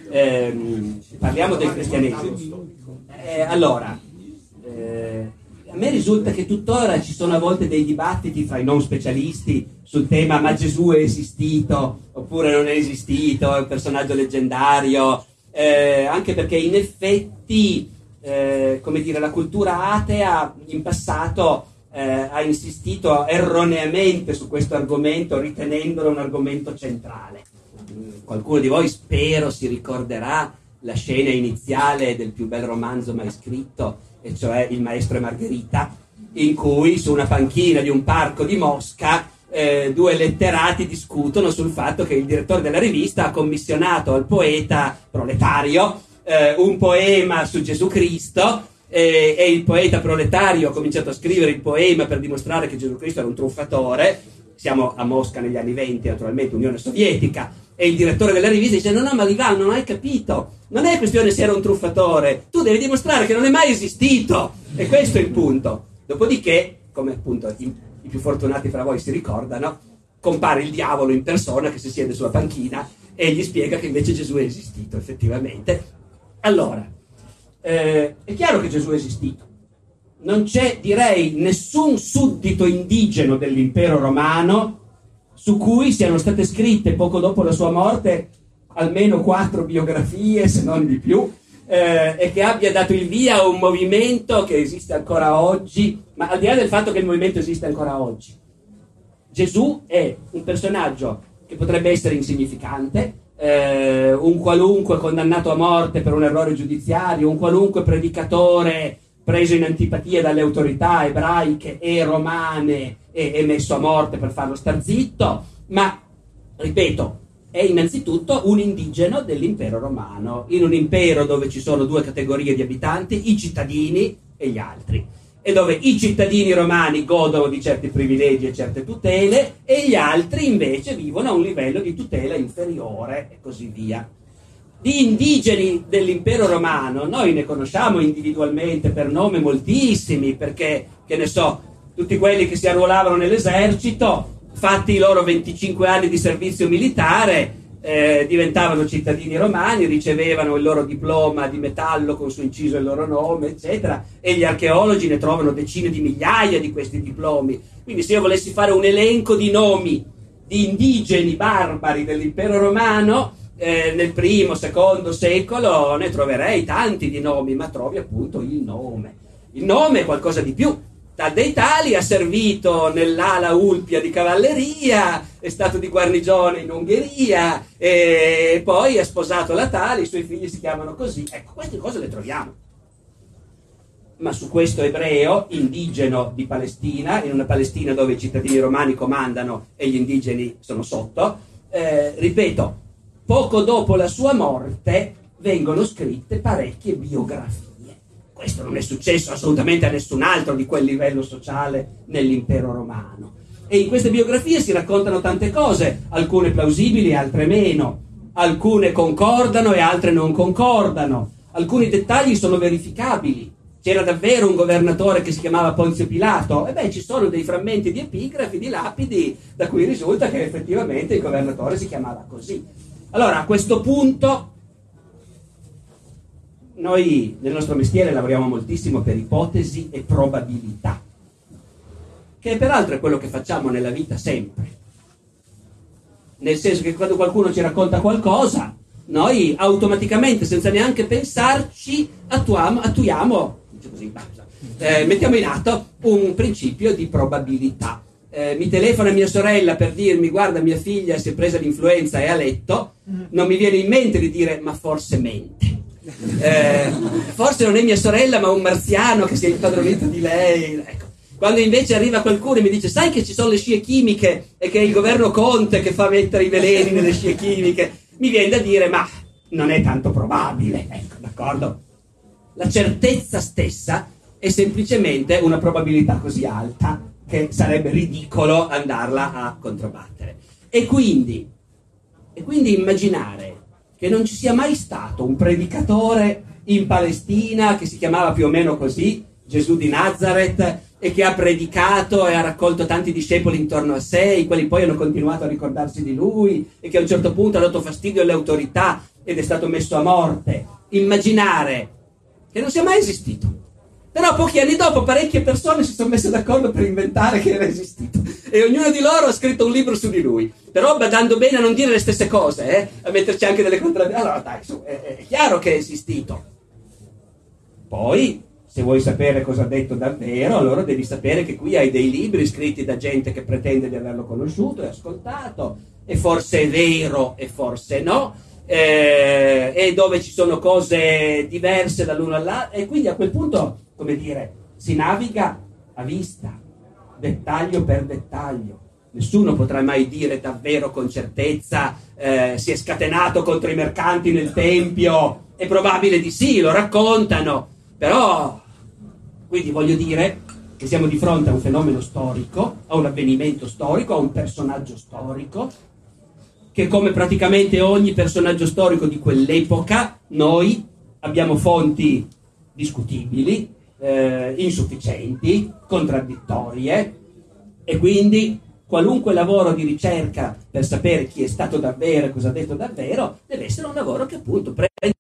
Eh, parliamo del cristianesimo. Eh, allora, eh, a me risulta che tuttora ci sono a volte dei dibattiti fra i non specialisti sul tema ma Gesù è esistito oppure non è esistito, è un personaggio leggendario, eh, anche perché in effetti, eh, come dire, la cultura atea in passato eh, ha insistito erroneamente su questo argomento ritenendolo un argomento centrale. Qualcuno di voi spero si ricorderà la scena iniziale del più bel romanzo mai scritto, e cioè Il maestro e Margherita, in cui su una panchina di un parco di Mosca eh, due letterati discutono sul fatto che il direttore della rivista ha commissionato al poeta proletario eh, un poema su Gesù Cristo eh, e il poeta proletario ha cominciato a scrivere il poema per dimostrare che Gesù Cristo era un truffatore. Siamo a Mosca negli anni 20, naturalmente Unione Sovietica, e il direttore della rivista dice: No, no, ma Ivan, non hai capito. Non è questione se era un truffatore, tu devi dimostrare che non è mai esistito. E questo è il punto. Dopodiché, come appunto i, i più fortunati fra voi si ricordano, compare il diavolo in persona che si siede sulla panchina e gli spiega che invece Gesù è esistito effettivamente. Allora, eh, è chiaro che Gesù è esistito. Non c'è, direi, nessun suddito indigeno dell'impero romano su cui siano state scritte poco dopo la sua morte almeno quattro biografie, se non di più, eh, e che abbia dato il via a un movimento che esiste ancora oggi, ma al di là del fatto che il movimento esiste ancora oggi. Gesù è un personaggio che potrebbe essere insignificante, eh, un qualunque condannato a morte per un errore giudiziario, un qualunque predicatore preso in antipatia dalle autorità ebraiche e romane e, e messo a morte per farlo star zitto, ma, ripeto, è innanzitutto un indigeno dell'impero romano, in un impero dove ci sono due categorie di abitanti, i cittadini e gli altri, e dove i cittadini romani godono di certi privilegi e certe tutele e gli altri invece vivono a un livello di tutela inferiore e così via. Di indigeni dell'impero romano noi ne conosciamo individualmente per nome moltissimi, perché, che ne so, tutti quelli che si arruolavano nell'esercito, fatti i loro 25 anni di servizio militare, eh, diventavano cittadini romani, ricevevano il loro diploma di metallo con su inciso il loro nome, eccetera, e gli archeologi ne trovano decine di migliaia di questi diplomi. Quindi se io volessi fare un elenco di nomi di indigeni barbari dell'impero romano, eh, nel primo, secondo secolo ne troverei tanti di nomi, ma trovi appunto il nome. Il nome è qualcosa di più. Tadde Italia ha servito nell'ala Ulpia di cavalleria, è stato di guarnigione in Ungheria e poi ha sposato la Tali, i suoi figli si chiamano così. Ecco, queste cose le troviamo. Ma su questo ebreo, indigeno di Palestina, in una Palestina dove i cittadini romani comandano e gli indigeni sono sotto, eh, ripeto, poco dopo la sua morte vengono scritte parecchie biografie. Questo non è successo assolutamente a nessun altro di quel livello sociale nell'impero romano. E in queste biografie si raccontano tante cose, alcune plausibili, altre meno, alcune concordano e altre non concordano, alcuni dettagli sono verificabili. C'era davvero un governatore che si chiamava Ponzio Pilato? E beh, ci sono dei frammenti di epigrafi, di lapidi, da cui risulta che effettivamente il governatore si chiamava così. Allora, a questo punto noi nel nostro mestiere lavoriamo moltissimo per ipotesi e probabilità, che peraltro è quello che facciamo nella vita sempre. Nel senso che quando qualcuno ci racconta qualcosa, noi automaticamente, senza neanche pensarci, attuamo, attuiamo, così, eh, mettiamo in atto un principio di probabilità. Eh, mi telefona mia sorella per dirmi guarda mia figlia si è presa l'influenza e a letto, non mi viene in mente di dire ma forse mente eh, forse non è mia sorella ma un marziano che si è impadronito di lei. Ecco. Quando invece arriva qualcuno e mi dice sai che ci sono le scie chimiche e che è il governo Conte che fa mettere i veleni nelle scie chimiche, mi viene da dire ma non è tanto probabile. Ecco, d'accordo? La certezza stessa è semplicemente una probabilità così alta che sarebbe ridicolo andarla a controbattere. E quindi, e quindi immaginare che non ci sia mai stato un predicatore in Palestina che si chiamava più o meno così, Gesù di Nazareth, e che ha predicato e ha raccolto tanti discepoli intorno a sé, i quali poi hanno continuato a ricordarsi di lui e che a un certo punto ha dato fastidio alle autorità ed è stato messo a morte. Immaginare che non sia mai esistito. Però pochi anni dopo parecchie persone si sono messe d'accordo per inventare che era esistito e ognuno di loro ha scritto un libro su di lui. Però badando bene a non dire le stesse cose, eh? a metterci anche delle contraddizioni. Allora dai, su, è, è chiaro che è esistito. Poi se vuoi sapere cosa ha detto davvero, allora devi sapere che qui hai dei libri scritti da gente che pretende di averlo conosciuto e ascoltato, e forse è vero e forse no, eh, e dove ci sono cose diverse dall'uno all'altro, e quindi a quel punto, come dire, si naviga a vista, dettaglio per dettaglio. Nessuno potrà mai dire davvero con certezza eh, si è scatenato contro i mercanti nel Tempio. È probabile di sì, lo raccontano, però quindi voglio dire che siamo di fronte a un fenomeno storico, a un avvenimento storico, a un personaggio storico, che come praticamente ogni personaggio storico di quell'epoca, noi abbiamo fonti discutibili, eh, insufficienti, contraddittorie e quindi qualunque lavoro di ricerca per sapere chi è stato davvero e cosa ha detto davvero deve essere un lavoro che appunto prende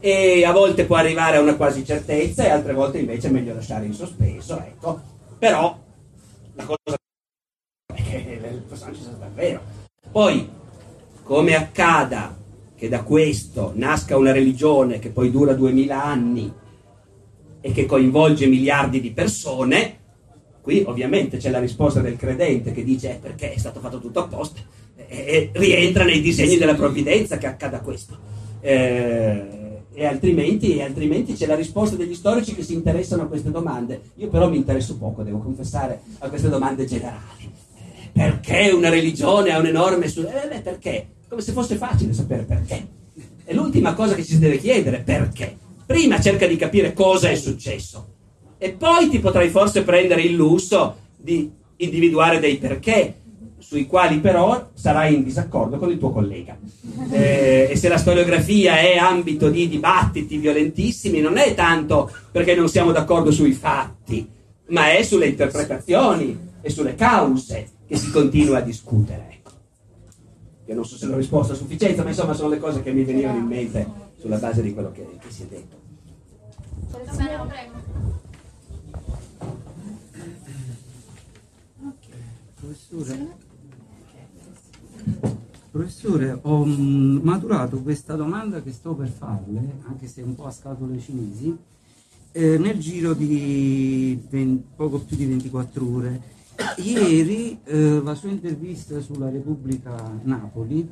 e a volte può arrivare a una quasi certezza e altre volte invece è meglio lasciare in sospeso, ecco. Però la cosa è che persone ci sono davvero. Poi, come accada che da questo nasca una religione che poi dura duemila anni e che coinvolge miliardi di persone, qui ovviamente c'è la risposta del credente che dice eh, perché è stato fatto tutto apposta e, e rientra nei disegni della provvidenza che accada questo. Eh, e altrimenti, e altrimenti, c'è la risposta degli storici che si interessano a queste domande. Io però mi interesso poco, devo confessare, a queste domande generali. Perché una religione ha un enorme... Su- eh, perché? Come se fosse facile sapere perché. È l'ultima cosa che ci si deve chiedere, perché? Prima cerca di capire cosa è successo e poi ti potrai forse prendere il lusso di individuare dei perché sui quali però sarai in disaccordo con il tuo collega. Eh, e se la storiografia è ambito di dibattiti violentissimi, non è tanto perché non siamo d'accordo sui fatti, ma è sulle interpretazioni e sulle cause che si continua a discutere. Io non so se l'ho risposto a sufficienza, ma insomma sono le cose che mi venivano in mente sulla base di quello che, che si è detto. Professore, Professore, ho mm, maturato questa domanda che sto per farle, anche se un po' a scatole cinesi, eh, nel giro di 20, poco più di 24 ore. Ieri eh, la sua intervista sulla Repubblica Napoli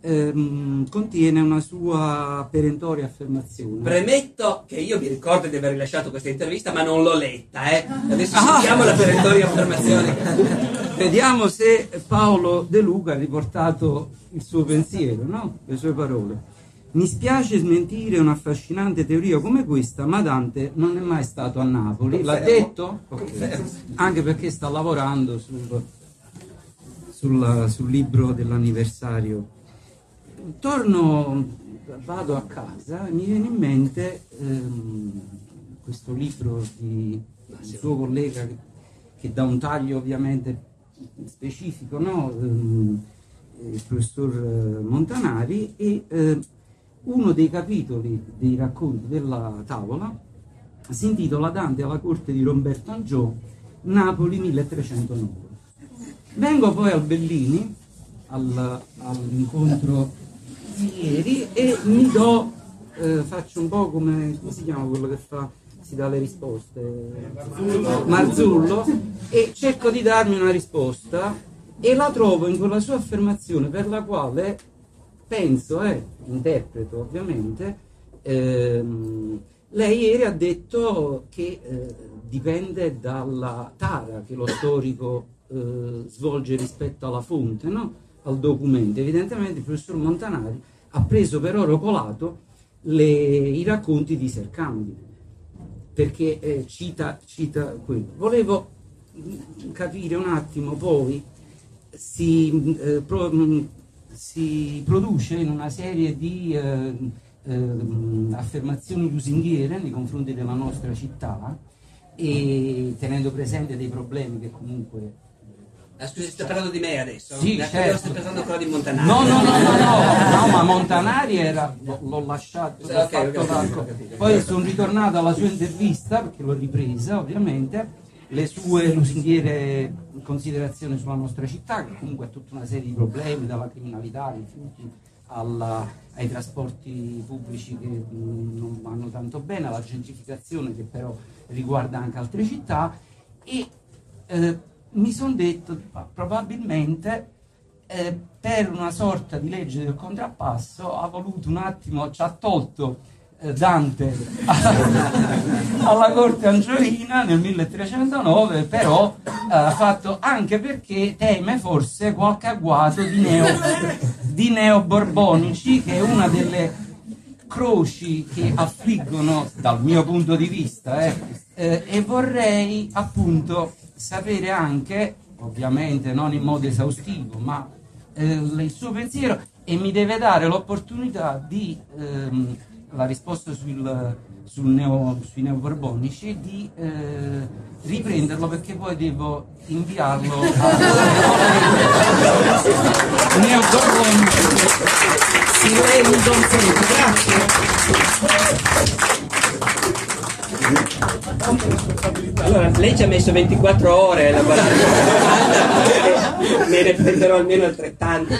ehm, contiene una sua perentoria affermazione. Premetto che io mi ricordo di aver rilasciato questa intervista, ma non l'ho letta. Eh. Adesso ah. sentiamo la perentoria affermazione. Vediamo se Paolo De Luca ha riportato il suo pensiero, no? le sue parole. Mi spiace smentire un'affascinante teoria come questa, ma Dante non è mai stato a Napoli. L'ha detto? Okay. Anche perché sta lavorando sul, sul, sul libro dell'anniversario torno, vado a casa e mi viene in mente ehm, questo libro di un suo collega che, che, dà un taglio ovviamente specifico, no? ehm, il professor eh, Montanari, e eh, uno dei capitoli dei racconti della tavola si intitola Dante alla corte di Roberto Angiò, Napoli 1309. Vengo poi al Bellini, al, all'incontro ieri e mi do, eh, faccio un po' come, come si chiama quello che fa, si dà le risposte, Marzullo, e cerco di darmi una risposta e la trovo in quella sua affermazione per la quale penso, eh, interpreto ovviamente, ehm, lei ieri ha detto che eh, dipende dalla tara che lo storico eh, svolge rispetto alla fonte, no? al documento. Evidentemente il professor Montanari ha preso per oro colato le, i racconti di Sercambi, perché eh, cita, cita quello. Volevo capire un attimo poi, si, eh, pro, mm, si produce in una serie di eh, eh, affermazioni lusinghiere nei confronti della nostra città, e tenendo presente dei problemi che comunque Ah, scusi, stai parlando di me adesso? Sì, certo. Stai parlando ancora di Montanari? No, no, no, no, no, no, ma Montanari era, l'ho, lasciato, Sì, l'ho ok, fatto ho capito, ho capito. poi sono ritornato alla sua intervista, perché l'ho ripresa ovviamente, le sue lusinghiere considerazioni sulla nostra città, che comunque ha tutta una serie di problemi, dalla criminalità, ai rifiuti, alla- ai trasporti pubblici che non vanno tanto bene, alla gentrificazione che però riguarda anche altre città e eh, mi sono detto "Ma probabilmente eh, per una sorta di legge del contrappasso ha voluto un attimo, ci ha tolto eh, Dante alla corte angioina nel 1309, però eh, ha fatto anche perché teme forse qualche agguato di neo, di neoborbonici, che è una delle croci che affliggono dal mio punto di vista eh, eh, e vorrei appunto sapere anche, ovviamente non in modo esaustivo, ma eh, il suo pensiero e mi deve dare l'opportunità di, ehm, la risposta sul, sul neo, sui neoborbonici, di eh, riprenderlo perché poi devo inviarlo a neoborbonici. Consente, grazie. Allora, lei ci ha messo 24 ore a domanda, me ne prenderò almeno altrettanto.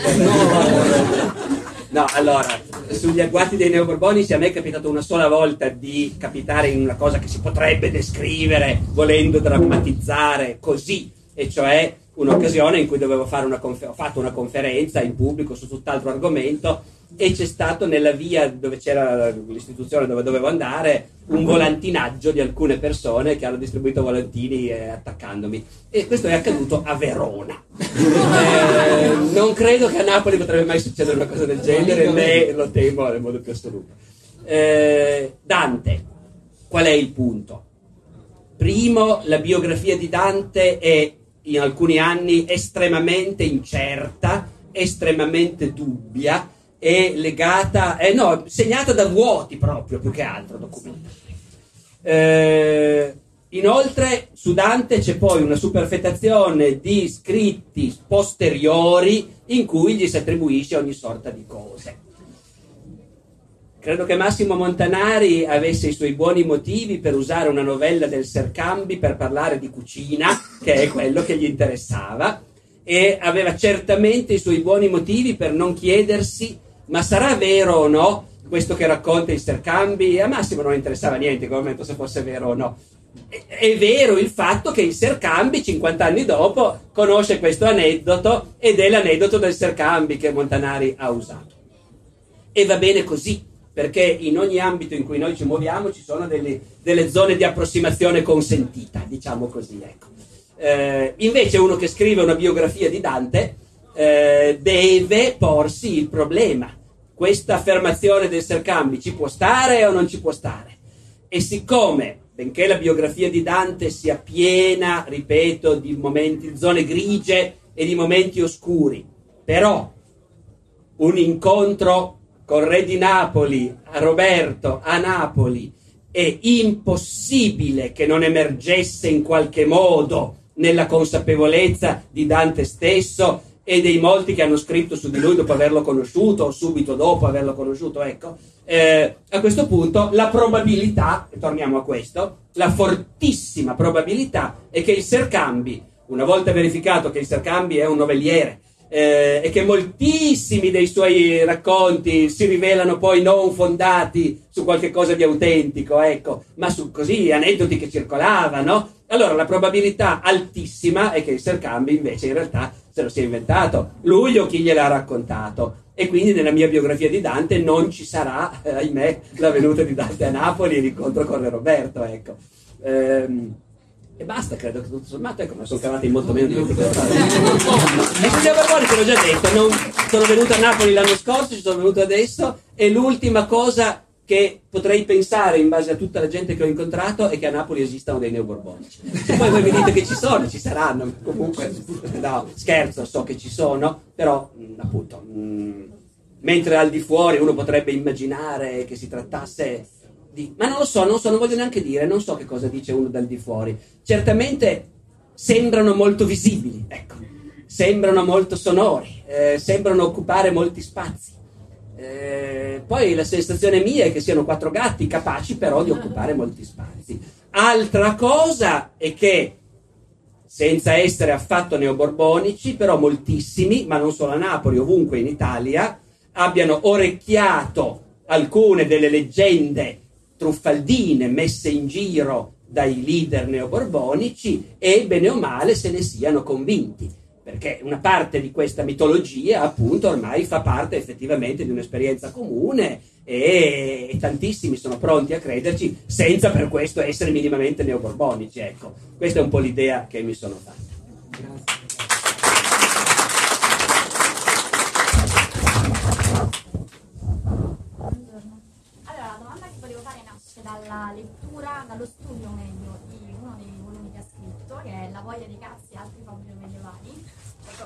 No, allora, sugli agguati dei neoborbonici a me è capitato una sola volta di capitare in una cosa che si potrebbe descrivere, volendo drammatizzare così, e cioè un'occasione in cui dovevo fare una confer- ho fatto una conferenza in pubblico su tutt'altro argomento e c'è stato nella via dove c'era l'istituzione dove dovevo andare un volantinaggio di alcune persone che hanno distribuito volantini eh, attaccandomi. E questo è accaduto a Verona. Eh, non credo che a Napoli potrebbe mai succedere una cosa del genere né lo temo nel modo più assoluto. Eh, Dante qual è il punto? primo la biografia di Dante è in alcuni anni estremamente incerta estremamente dubbia è legata, eh no, segnata da vuoti proprio più che altro documenti. Eh, inoltre su Dante c'è poi una superfetazione di scritti posteriori in cui gli si attribuisce ogni sorta di cose. Credo che Massimo Montanari avesse i suoi buoni motivi per usare una novella del Sercambi per parlare di cucina, che è quello che gli interessava, e aveva certamente i suoi buoni motivi per non chiedersi ma sarà vero o no questo che racconta il Sercambi? A Massimo non interessava niente in quel momento se fosse vero o no. È, è vero il fatto che il Sercambi, 50 anni dopo, conosce questo aneddoto ed è l'aneddoto del Sercambi che Montanari ha usato. E va bene così, perché in ogni ambito in cui noi ci muoviamo ci sono delle, delle zone di approssimazione consentita, diciamo così. Ecco. Eh, invece uno che scrive una biografia di Dante eh, deve porsi il problema. Questa affermazione del Sercambi ci può stare o non ci può stare? E siccome, benché la biografia di Dante sia piena, ripeto, di momenti, zone grigie e di momenti oscuri, però un incontro con re di Napoli, a Roberto, a Napoli, è impossibile che non emergesse in qualche modo nella consapevolezza di Dante stesso e dei molti che hanno scritto su di lui dopo averlo conosciuto o subito dopo averlo conosciuto, ecco, eh, a questo punto la probabilità, e torniamo a questo, la fortissima probabilità è che il Sercambi, una volta verificato che il Sercambi è un novelliere, eh, e che moltissimi dei suoi racconti si rivelano poi non fondati su qualche cosa di autentico, ecco, ma su così aneddoti che circolavano. Allora la probabilità altissima è che il Sercambi invece in realtà se lo sia inventato, lui o chi gliel'ha raccontato. E quindi nella mia biografia di Dante non ci sarà, eh, ahimè, la venuta di Dante a Napoli e l'incontro con Roberto, ecco. Ehm, e basta, credo che tutto sommato, ecco, me sono cavata in molto meno di 24 ore. E sugli Barboni te l'ho già detto, non- sono venuto a Napoli l'anno scorso, ci sono venuto adesso, e l'ultima cosa che potrei pensare in base a tutta la gente che ho incontrato è che a Napoli esistano dei neoborbonici. Se poi voi mi dite che ci sono, ci saranno, comunque, no, scherzo, so che ci sono, però mh, appunto, mh, mentre al di fuori uno potrebbe immaginare che si trattasse di... Ma non lo so, non so, non voglio neanche dire, non so che cosa dice uno dal di fuori. Certamente sembrano molto visibili, ecco, sembrano molto sonori, eh, sembrano occupare molti spazi. Eh, poi la sensazione mia è che siano quattro gatti capaci però di occupare molti spazi. Altra cosa è che, senza essere affatto neoborbonici, però moltissimi, ma non solo a Napoli, ovunque in Italia, abbiano orecchiato alcune delle leggende truffaldine messe in giro dai leader neoborbonici e bene o male se ne siano convinti perché una parte di questa mitologia appunto ormai fa parte effettivamente di un'esperienza comune e, e, tantissimi sono pronti a crederci senza per questo essere minimamente neoborbonici ecco questa è un po' l'idea che mi sono fatta Grazie. dalla lettura, dallo studio meglio di uno dei volumi che ha scritto, che è La voglia dei cazzi e altri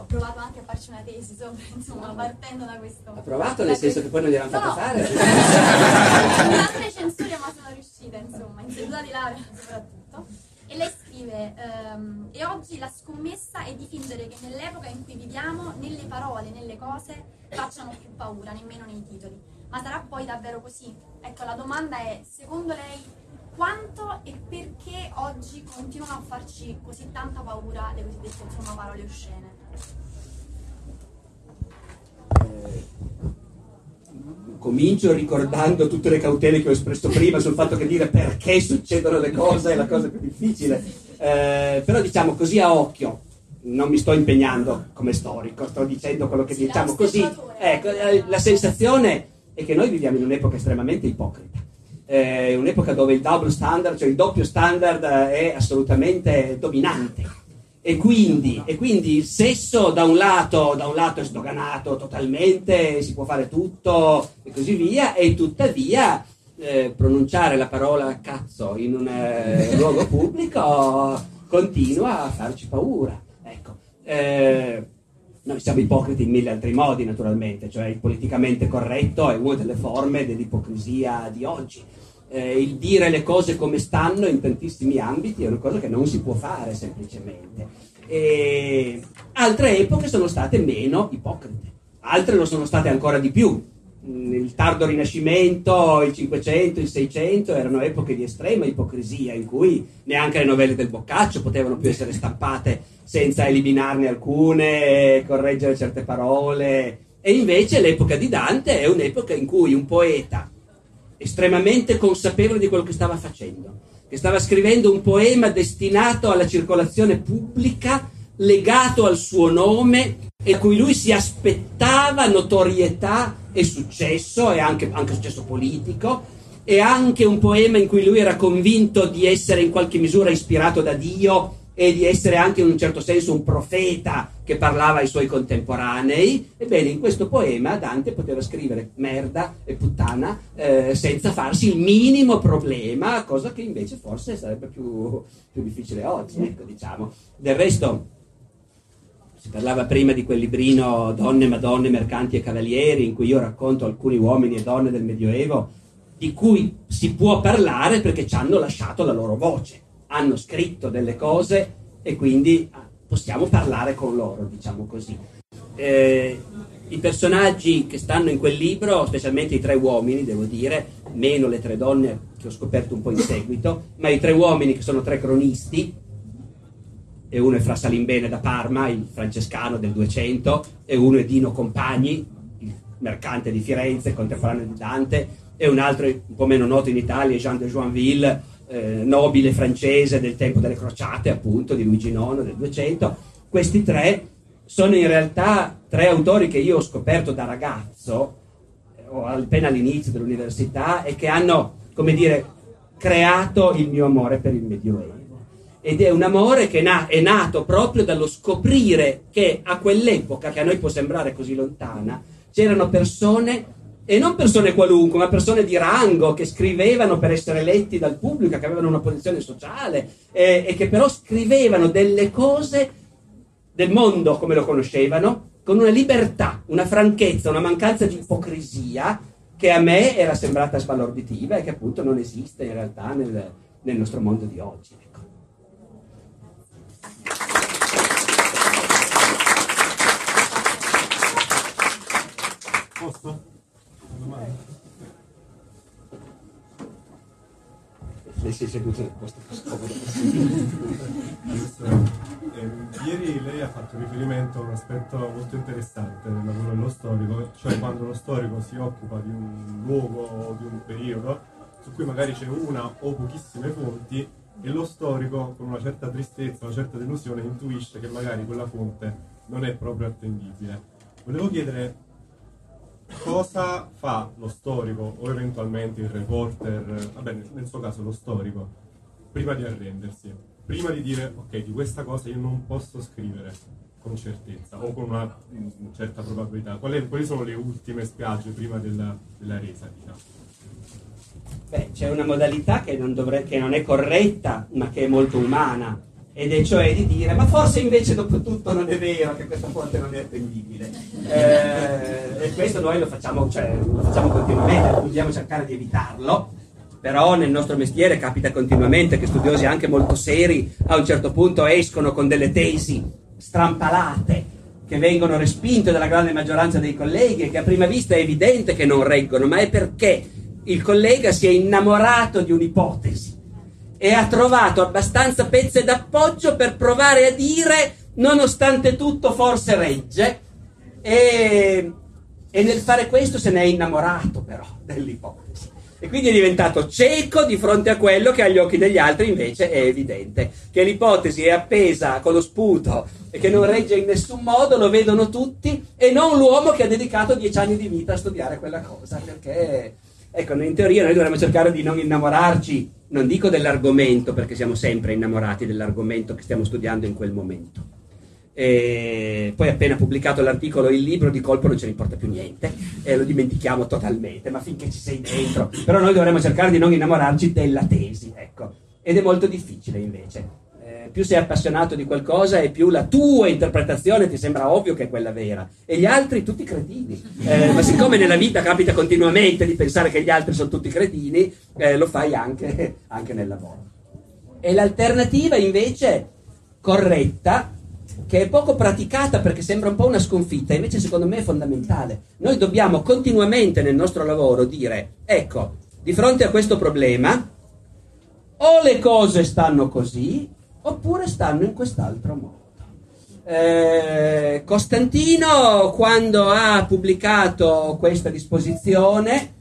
ho provato anche a farci una tesi sopra, insomma, partendo da questo. Ha provato nel senso che poi non gliel'hanno fatto no. fare? Tante censure, ma sono riuscita, insomma, in seduta di laurea soprattutto. E lei scrive, ehm, e oggi la scommessa è di fingere che nell'epoca in cui viviamo, né le parole né le cose facciano più paura, nemmeno nei titoli. Ma sarà poi davvero così? Ecco, la domanda è, secondo lei, quanto e perché oggi continuano a farci così tanta paura le cosiddette insomma, parole oscene? Eh, comincio ricordando tutte le cautele che ho espresso prima sul fatto che dire perché succedono le cose è la cosa più difficile. Eh, però diciamo così a occhio, non mi sto impegnando come storico, sto dicendo quello che sì, diciamo così. Ecco, eh, la sensazione è che noi viviamo in un'epoca estremamente ipocrita. Eh, un'epoca dove il double standard, cioè il doppio standard, eh, è assolutamente dominante. E quindi, e quindi, il sesso da un, lato, da un lato è sdoganato totalmente, si può fare tutto e così via, e tuttavia eh, pronunciare la parola cazzo in un eh, luogo pubblico continua a farci paura. Ecco. Eh, noi siamo ipocriti in mille altri modi, naturalmente, cioè il politicamente corretto è una delle forme dell'ipocrisia di oggi. Eh, il dire le cose come stanno in tantissimi ambiti è una cosa che non si può fare semplicemente. E altre epoche sono state meno ipocrite, altre lo sono state ancora di più. Mm, il tardo Rinascimento, il Cinquecento, il Seicento erano epoche di estrema ipocrisia in cui neanche le novelle del Boccaccio potevano più essere stampate senza eliminarne alcune, correggere certe parole. E invece l'epoca di Dante è un'epoca in cui un poeta estremamente consapevole di quello che stava facendo, che stava scrivendo un poema destinato alla circolazione pubblica, legato al suo nome e cui lui si aspettava notorietà e successo, e anche, anche successo politico, e anche un poema in cui lui era convinto di essere in qualche misura ispirato da Dio e di essere anche in un certo senso un profeta che parlava ai suoi contemporanei, ebbene in questo poema Dante poteva scrivere merda e puttana eh, senza farsi il minimo problema, cosa che invece forse sarebbe più, più difficile oggi, ecco diciamo. Del resto si parlava prima di quel librino Donne, Madonne, Mercanti e Cavalieri, in cui io racconto alcuni uomini e donne del Medioevo di cui si può parlare perché ci hanno lasciato la loro voce, hanno scritto delle cose e quindi possiamo parlare con loro, diciamo così. Eh, I personaggi che stanno in quel libro, specialmente i tre uomini, devo dire, meno le tre donne che ho scoperto un po' in seguito, ma i tre uomini che sono tre cronisti, e uno è Fra Salimbene da Parma, il francescano del 200, e uno è Dino Compagni, il mercante di Firenze, contemporaneo di Dante, e un altro un po' meno noto in Italia, Jean de Joinville, eh, nobile francese del tempo delle crociate, appunto, di Luigi IX del 200. Questi tre sono in realtà tre autori che io ho scoperto da ragazzo, o appena all'inizio dell'università, e che hanno, come dire, creato il mio amore per il Medioevo ed è un amore che na- è nato proprio dallo scoprire che a quell'epoca, che a noi può sembrare così lontana, c'erano persone, e non persone qualunque, ma persone di rango, che scrivevano per essere letti dal pubblico, che avevano una posizione sociale, e, e che però scrivevano delle cose del mondo come lo conoscevano, con una libertà, una franchezza, una mancanza di ipocrisia che a me era sembrata sbalorditiva e che appunto non esiste in realtà nel, nel nostro mondo di oggi. Ecco. Posto? Domanda? Lei si è posto più scomodo Questo, ehm, ieri lei ha fatto riferimento a un aspetto molto interessante del lavoro dello storico, cioè quando lo storico si occupa di un luogo o di un periodo su cui magari c'è una o pochissime fonti e lo storico con una certa tristezza, una certa delusione intuisce che magari quella fonte non è proprio attendibile. Volevo chiedere cosa fa lo storico o eventualmente il reporter, vabbè nel suo caso lo storico, prima di arrendersi, prima di dire ok di questa cosa io non posso scrivere con certezza o con una mm, certa probabilità, quali, quali sono le ultime spiagge prima della, della resa? Diciamo? Beh, c'è una modalità che non, dovre- che non è corretta ma che è molto umana ed è cioè di dire ma forse invece dopo tutto non è vero che questa fonte non è attendibile. Eh, e questo noi lo facciamo, cioè, lo facciamo continuamente dobbiamo cercare di evitarlo però nel nostro mestiere capita continuamente che studiosi anche molto seri a un certo punto escono con delle tesi strampalate che vengono respinte dalla grande maggioranza dei colleghi e che a prima vista è evidente che non reggono ma è perché il collega si è innamorato di un'ipotesi e ha trovato abbastanza pezze d'appoggio per provare a dire, nonostante tutto, forse regge, e, e nel fare questo se ne è innamorato però dell'ipotesi. E quindi è diventato cieco di fronte a quello che agli occhi degli altri invece è evidente. Che l'ipotesi è appesa con lo sputo e che non regge in nessun modo, lo vedono tutti, e non l'uomo che ha dedicato dieci anni di vita a studiare quella cosa, perché Ecco, in teoria noi dovremmo cercare di non innamorarci, non dico dell'argomento, perché siamo sempre innamorati dell'argomento che stiamo studiando in quel momento. E poi appena pubblicato l'articolo il libro di colpo non ce ne importa più niente e lo dimentichiamo totalmente, ma finché ci sei dentro. Però noi dovremmo cercare di non innamorarci della tesi, ecco. Ed è molto difficile invece più sei appassionato di qualcosa e più la tua interpretazione ti sembra ovvio che è quella vera. E gli altri tutti cretini. Eh, ma siccome nella vita capita continuamente di pensare che gli altri sono tutti cretini, eh, lo fai anche, anche nel lavoro. E l'alternativa invece corretta, che è poco praticata perché sembra un po' una sconfitta, invece secondo me è fondamentale. Noi dobbiamo continuamente nel nostro lavoro dire, ecco, di fronte a questo problema, o le cose stanno così, oppure stanno in quest'altro modo. Eh, Costantino, quando ha pubblicato questa disposizione,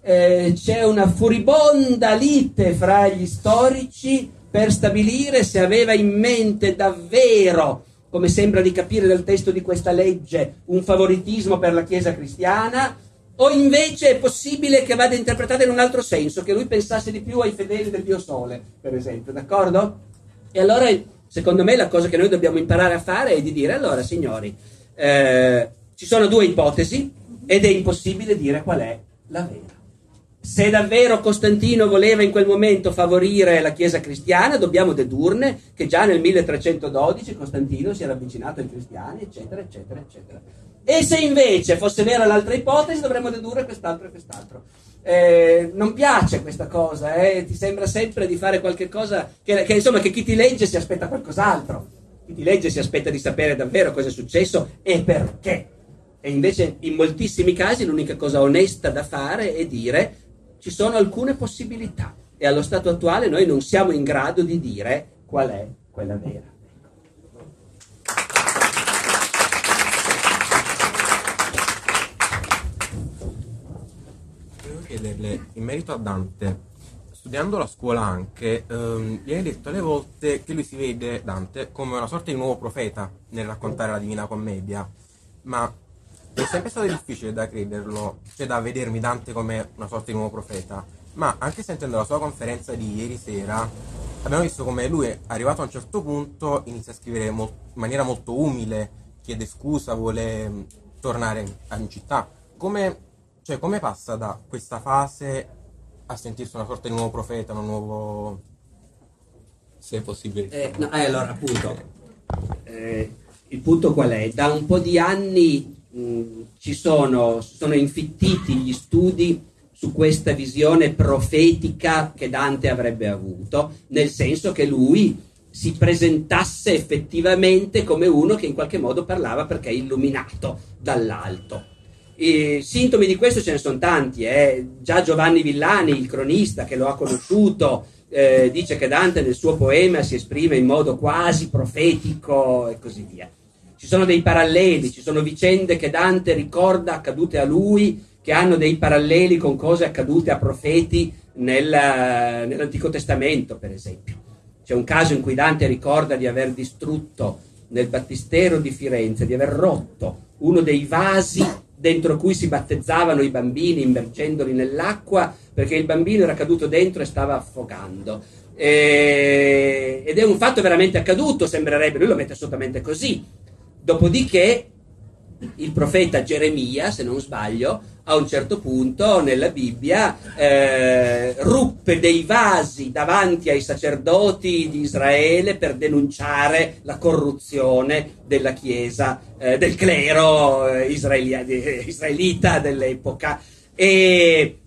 eh, c'è una furibonda lite fra gli storici per stabilire se aveva in mente davvero, come sembra di capire dal testo di questa legge, un favoritismo per la Chiesa cristiana o invece è possibile che vada interpretata in un altro senso, che lui pensasse di più ai fedeli del Dio Sole, per esempio, d'accordo? E allora, secondo me, la cosa che noi dobbiamo imparare a fare è di dire, allora, signori, eh, ci sono due ipotesi ed è impossibile dire qual è la vera. Se davvero Costantino voleva in quel momento favorire la Chiesa cristiana, dobbiamo dedurne che già nel 1312 Costantino si era avvicinato ai cristiani, eccetera, eccetera, eccetera. E se invece fosse vera l'altra ipotesi, dovremmo dedurre quest'altro e quest'altro eh, non piace questa cosa, eh? ti sembra sempre di fare qualche cosa che, che, insomma che chi ti legge si aspetta qualcos'altro, chi ti legge si aspetta di sapere davvero cosa è successo e perché. E invece in moltissimi casi l'unica cosa onesta da fare è dire ci sono alcune possibilità e allo stato attuale noi non siamo in grado di dire qual è quella vera. Chiederle in merito a Dante. Studiando la scuola anche, ehm, viene detto alle volte che lui si vede Dante come una sorta di nuovo profeta nel raccontare la Divina Commedia, ma è sempre stato difficile da crederlo, cioè da vedermi Dante come una sorta di nuovo profeta, ma anche sentendo la sua conferenza di ieri sera, abbiamo visto come lui, arrivato a un certo punto, inizia a scrivere in maniera molto umile, chiede scusa, vuole mm, tornare in città. Come cioè, come passa da questa fase a sentirsi una sorta di nuovo profeta, un nuovo... se è possibile. Eh, no, eh, allora, appunto, eh, il punto qual è? Da un po' di anni mh, ci sono, sono infittiti gli studi su questa visione profetica che Dante avrebbe avuto, nel senso che lui si presentasse effettivamente come uno che in qualche modo parlava perché è illuminato dall'alto. I sintomi di questo ce ne sono tanti, eh. già Giovanni Villani, il cronista che lo ha conosciuto, eh, dice che Dante nel suo poema si esprime in modo quasi profetico e così via. Ci sono dei paralleli, ci sono vicende che Dante ricorda accadute a lui, che hanno dei paralleli con cose accadute a profeti nel, nell'Antico Testamento, per esempio. C'è un caso in cui Dante ricorda di aver distrutto nel battistero di Firenze, di aver rotto uno dei vasi dentro cui si battezzavano i bambini immergendoli nell'acqua perché il bambino era caduto dentro e stava affogando. E... Ed è un fatto veramente accaduto, sembrerebbe, lui lo mette assolutamente così. Dopodiché il profeta Geremia, se non sbaglio, a un certo punto nella Bibbia eh, ruppe dei vasi davanti ai sacerdoti di Israele per denunciare la corruzione della Chiesa, eh, del clero eh, israelita dell'epoca. E,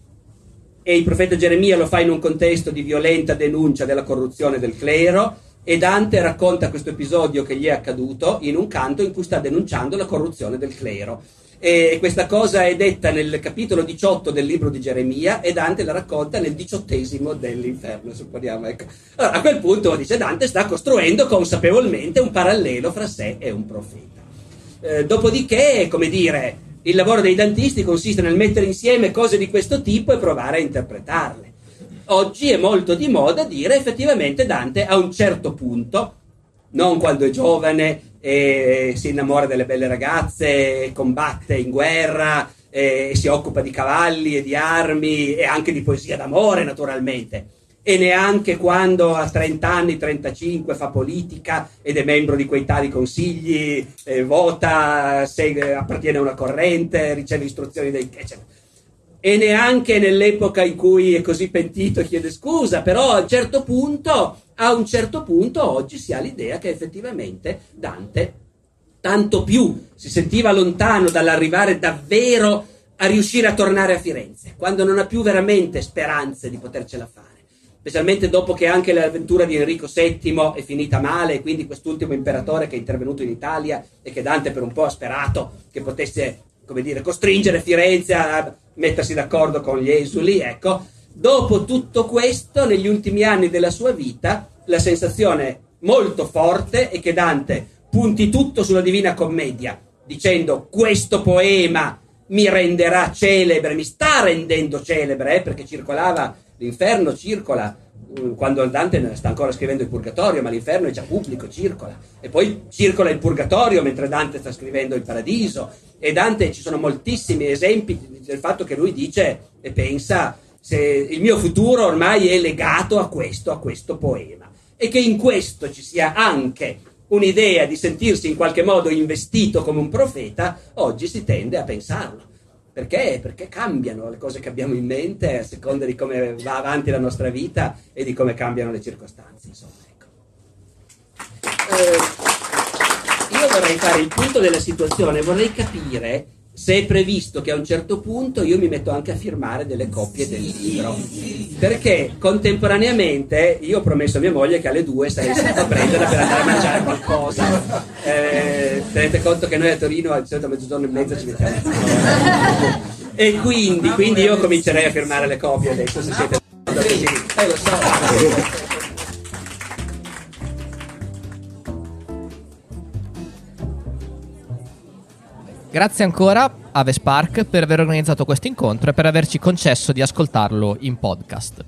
e il profeta Geremia lo fa in un contesto di violenta denuncia della corruzione del clero e Dante racconta questo episodio che gli è accaduto in un canto in cui sta denunciando la corruzione del clero. E questa cosa è detta nel capitolo 18 del libro di Geremia e Dante la racconta nel diciottesimo dell'inferno, supponiamo. Ecco. Allora, a quel punto, dice Dante, sta costruendo consapevolmente un parallelo fra sé e un profeta. Eh, dopodiché, come dire, il lavoro dei dantisti consiste nel mettere insieme cose di questo tipo e provare a interpretarle. Oggi è molto di moda dire effettivamente Dante a un certo punto, non quando è giovane e si innamora delle belle ragazze, combatte in guerra, si occupa di cavalli e di armi e anche di poesia d'amore naturalmente. E neanche quando a 30 anni, 35 fa politica ed è membro di quei tali consigli, eh, vota, segue, appartiene a una corrente, riceve istruzioni dai... eccetera e neanche nell'epoca in cui è così pentito chiede scusa, però a un certo punto, a un certo punto oggi si ha l'idea che effettivamente Dante tanto più si sentiva lontano dall'arrivare davvero a riuscire a tornare a Firenze, quando non ha più veramente speranze di potercela fare. Specialmente dopo che anche l'avventura di Enrico VII è finita male, e quindi quest'ultimo imperatore che è intervenuto in Italia e che Dante per un po' ha sperato che potesse, come dire, costringere Firenze a mettersi d'accordo con gli esuli, ecco. Dopo tutto questo, negli ultimi anni della sua vita, la sensazione molto forte è che Dante punti tutto sulla Divina Commedia, dicendo questo poema mi renderà celebre, mi sta rendendo celebre, eh, perché circolava, l'inferno circola, mm, quando Dante sta ancora scrivendo il Purgatorio, ma l'inferno è già pubblico, circola. E poi circola il Purgatorio mentre Dante sta scrivendo il Paradiso. E Dante ci sono moltissimi esempi del fatto che lui dice e pensa se il mio futuro ormai è legato a questo, a questo poema. E che in questo ci sia anche un'idea di sentirsi in qualche modo investito come un profeta, oggi si tende a pensarlo. Perché? Perché cambiano le cose che abbiamo in mente a seconda di come va avanti la nostra vita e di come cambiano le circostanze. Insomma, ecco. eh, io vorrei fare il punto della situazione, vorrei capire se è previsto che a un certo punto io mi metto anche a firmare delle copie del libro. Perché contemporaneamente io ho promesso a mia moglie che alle due sarei stata a prendere per andare a mangiare qualcosa. Eh, tenete conto che noi a Torino al solito a mezzogiorno e mezza ci mettiamo. E quindi, quindi io comincerei a firmare le copie adesso se siete... Eh, lo so. Grazie ancora a Vespark per aver organizzato questo incontro e per averci concesso di ascoltarlo in podcast.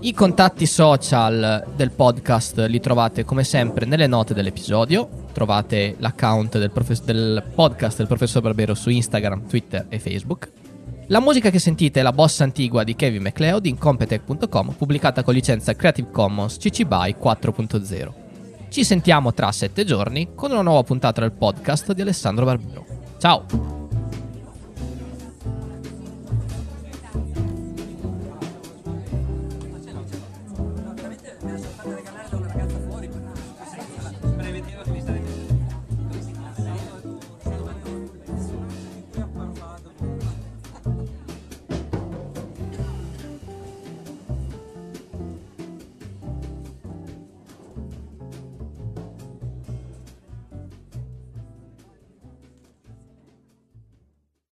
I contatti social del podcast li trovate come sempre nelle note dell'episodio. Trovate l'account del, profe- del podcast del professor Barbero su Instagram, Twitter e Facebook. La musica che sentite è la bossa antigua di Kevin MacLeod in Competech.com, pubblicata con licenza Creative Commons CC BY 4.0. Ci sentiamo tra sette giorni con una nuova puntata del podcast di Alessandro Barbero. Chao.